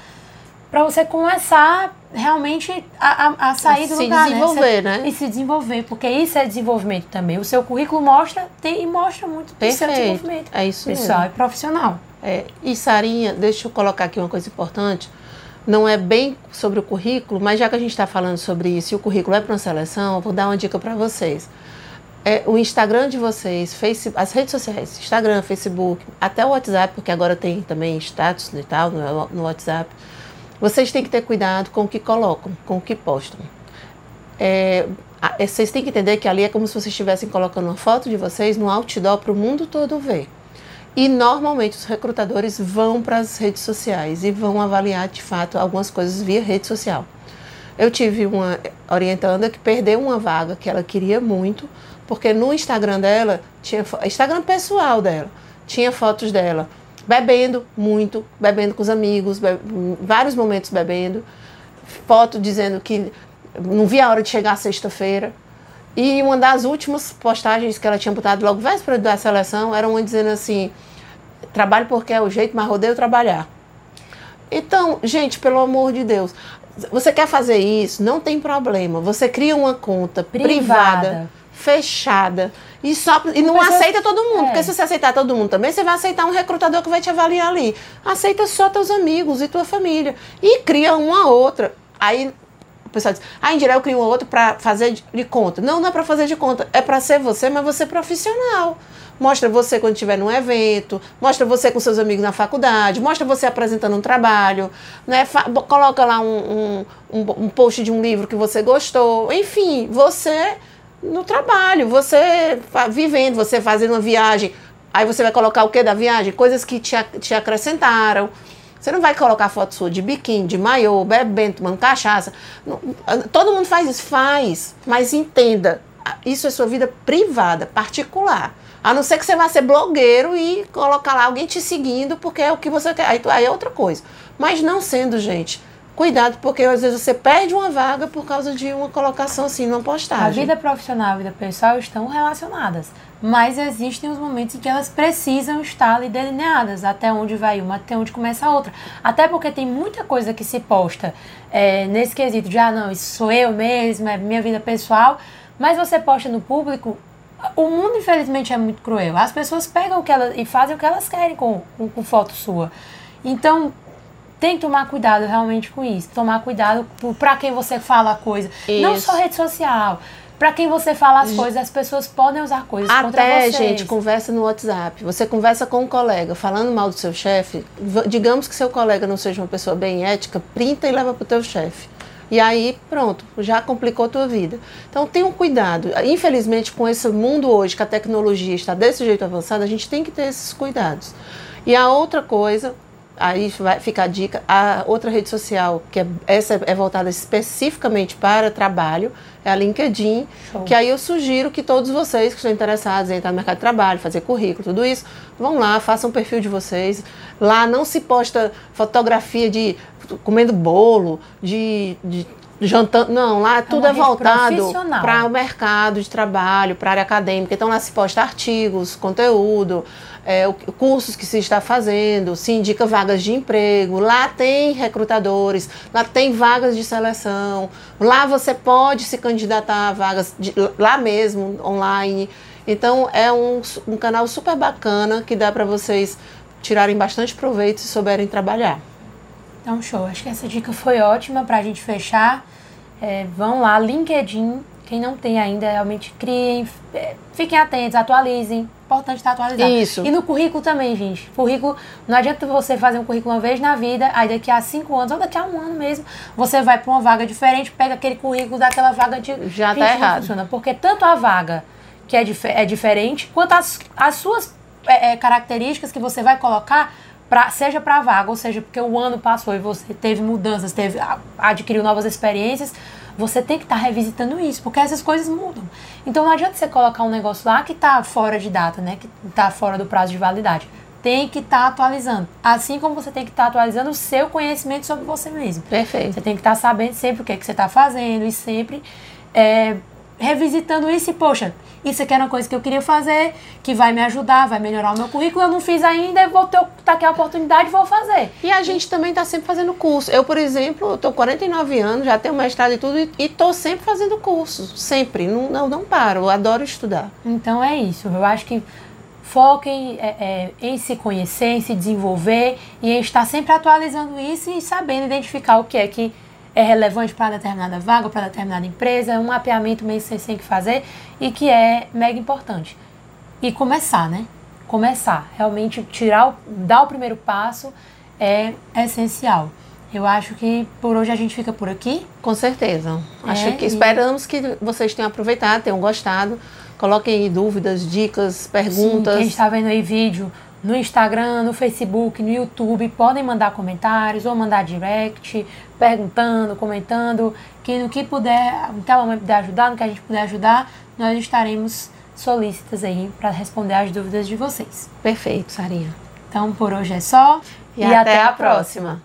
B: para você começar realmente a, a, a sair do
A: se
B: lugar,
A: né? desenvolver,
B: né?
A: né?
B: E se desenvolver, porque isso é desenvolvimento também. O seu currículo mostra tem, e mostra muito
A: Perfeito.
B: do seu desenvolvimento
A: é isso
B: pessoal
A: mesmo.
B: e profissional.
A: É, e Sarinha, deixa eu colocar aqui uma coisa importante. Não é bem sobre o currículo, mas já que a gente está falando sobre isso e o currículo é para uma seleção, eu vou dar uma dica para vocês. É, o Instagram de vocês, face, as redes sociais, Instagram, Facebook, até o WhatsApp, porque agora tem também status e tal no, no WhatsApp vocês têm que ter cuidado com o que colocam, com o que postam. É, vocês têm que entender que ali é como se vocês estivessem colocando uma foto de vocês no outdoor para o mundo todo ver. E normalmente os recrutadores vão para as redes sociais e vão avaliar de fato algumas coisas via rede social. Eu tive uma orientanda que perdeu uma vaga que ela queria muito, porque no Instagram dela, tinha Instagram pessoal dela, tinha fotos dela bebendo muito, bebendo com os amigos, vários momentos bebendo, foto dizendo que não via a hora de chegar sexta-feira. E uma das últimas postagens que ela tinha botado logo véspera da seleção era uma dizendo assim: trabalho porque é o jeito, mas rodeio trabalhar. Então, gente, pelo amor de Deus, você quer fazer isso? Não tem problema. Você cria uma conta privada, privada fechada e, só, e não aceita todo mundo. É. Porque se você aceitar todo mundo também, você vai aceitar um recrutador que vai te avaliar ali. Aceita só teus amigos e tua família. E cria uma outra. Aí pessoal diz, ah, crio um outro para fazer de conta. Não, não é para fazer de conta, é para ser você, mas você profissional. Mostra você quando estiver num evento, mostra você com seus amigos na faculdade, mostra você apresentando um trabalho, né? coloca lá um, um, um, post de um livro que você gostou. Enfim, você no trabalho, você vivendo, você fazendo uma viagem. Aí você vai colocar o que da viagem? Coisas que te, te acrescentaram. Você não vai colocar foto sua de biquíni, de maiô, bebendo, tomando cachaça. todo mundo faz isso, faz. Mas entenda, isso é sua vida privada, particular. A não ser que você vá ser blogueiro e colocar lá alguém te seguindo, porque é o que você quer. Aí, aí é outra coisa. Mas não sendo, gente, cuidado, porque às vezes você perde uma vaga por causa de uma colocação assim, numa postagem.
B: A vida profissional e a vida pessoal estão relacionadas mas existem os momentos em que elas precisam estar ali delineadas, até onde vai uma, até onde começa a outra. Até porque tem muita coisa que se posta é, nesse quesito de, ah, não, isso sou eu mesmo, é minha vida pessoal, mas você posta no público, o mundo infelizmente é muito cruel. As pessoas pegam o que elas e fazem o que elas querem com, com, com foto sua. Então, tem que tomar cuidado realmente com isso. Tomar cuidado para quem você fala a coisa. Isso. Não só rede social para quem você fala as coisas, as pessoas podem usar coisas Até, contra vocês.
A: Até, gente, conversa no WhatsApp. Você conversa com um colega falando mal do seu chefe, digamos que seu colega não seja uma pessoa bem ética, printa e leva para o teu chefe. E aí, pronto, já complicou a tua vida. Então, tenha um cuidado. Infelizmente, com esse mundo hoje, que a tecnologia está desse jeito avançada, a gente tem que ter esses cuidados. E a outra coisa, aí vai ficar a dica, a outra rede social, que é, essa é voltada especificamente para trabalho, é a LinkedIn, Show. que aí eu sugiro que todos vocês que estão interessados em entrar no mercado de trabalho, fazer currículo, tudo isso, vão lá, façam um perfil de vocês. Lá não se posta fotografia de comendo bolo, de, de jantando. Não, lá é tudo é voltado para o mercado de trabalho, para a área acadêmica. Então lá se posta artigos, conteúdo é, cursos que se está fazendo, se indica vagas de emprego, lá tem recrutadores, lá tem vagas de seleção, lá você pode se candidatar a vagas de, lá mesmo, online. Então é um, um canal super bacana que dá para vocês tirarem bastante proveito se souberem trabalhar.
B: Então, show. Acho que essa dica foi ótima para a gente fechar. É, vão lá, LinkedIn. Quem não tem ainda, realmente criem, é, fiquem atentos, atualizem, importante estar atualizado.
A: Isso.
B: E no currículo também, gente. Currículo, não adianta você fazer um currículo uma vez na vida, aí daqui a cinco anos, ou daqui a um ano mesmo, você vai para uma vaga diferente, pega aquele currículo daquela vaga de.
A: Já tá errado.
B: Funciona, porque tanto a vaga que é, dif é diferente, quanto as, as suas é, é, características que você vai colocar. Pra, seja para a vaga, ou seja, porque o ano passou e você teve mudanças, teve, adquiriu novas experiências, você tem que estar tá revisitando isso, porque essas coisas mudam. Então não adianta você colocar um negócio lá que está fora de data, né? Que está fora do prazo de validade. Tem que estar tá atualizando. Assim como você tem que estar tá atualizando o seu conhecimento sobre você mesmo.
A: Perfeito.
B: Você tem que estar tá sabendo sempre o que, é que você está fazendo e sempre é, revisitando isso e, poxa, isso aqui era uma coisa que eu queria fazer, que vai me ajudar, vai melhorar o meu currículo, eu não fiz ainda, vou ter tá aqui a oportunidade, vou fazer.
A: E a gente também está sempre fazendo curso. Eu, por exemplo, estou 49 anos, já tenho mestrado e tudo, e estou sempre fazendo curso, sempre, não, não, não paro, adoro estudar.
B: Então é isso, eu acho que foquem é, é, em se conhecer, em se desenvolver e em estar sempre atualizando isso e sabendo identificar o que é que é relevante para determinada vaga, para determinada empresa, é um mapeamento mesmo que vocês têm que fazer e que é mega importante. E começar, né? Começar, realmente tirar, o, dar o primeiro passo é essencial. Eu acho que por hoje a gente fica por aqui.
A: Com certeza. Acho é, que esperamos que vocês tenham aproveitado, tenham gostado. Coloquem aí dúvidas, dicas, perguntas. Sim,
B: quem está vendo aí vídeo no Instagram, no Facebook, no YouTube. Podem mandar comentários ou mandar direct, perguntando, comentando. Que no que puder, até o momento puder ajudar, no que a gente puder ajudar, nós estaremos solícitas aí para responder as dúvidas de vocês.
A: Perfeito, Sarinha.
B: Então por hoje é só
A: e, e até, até, a próxima. próxima.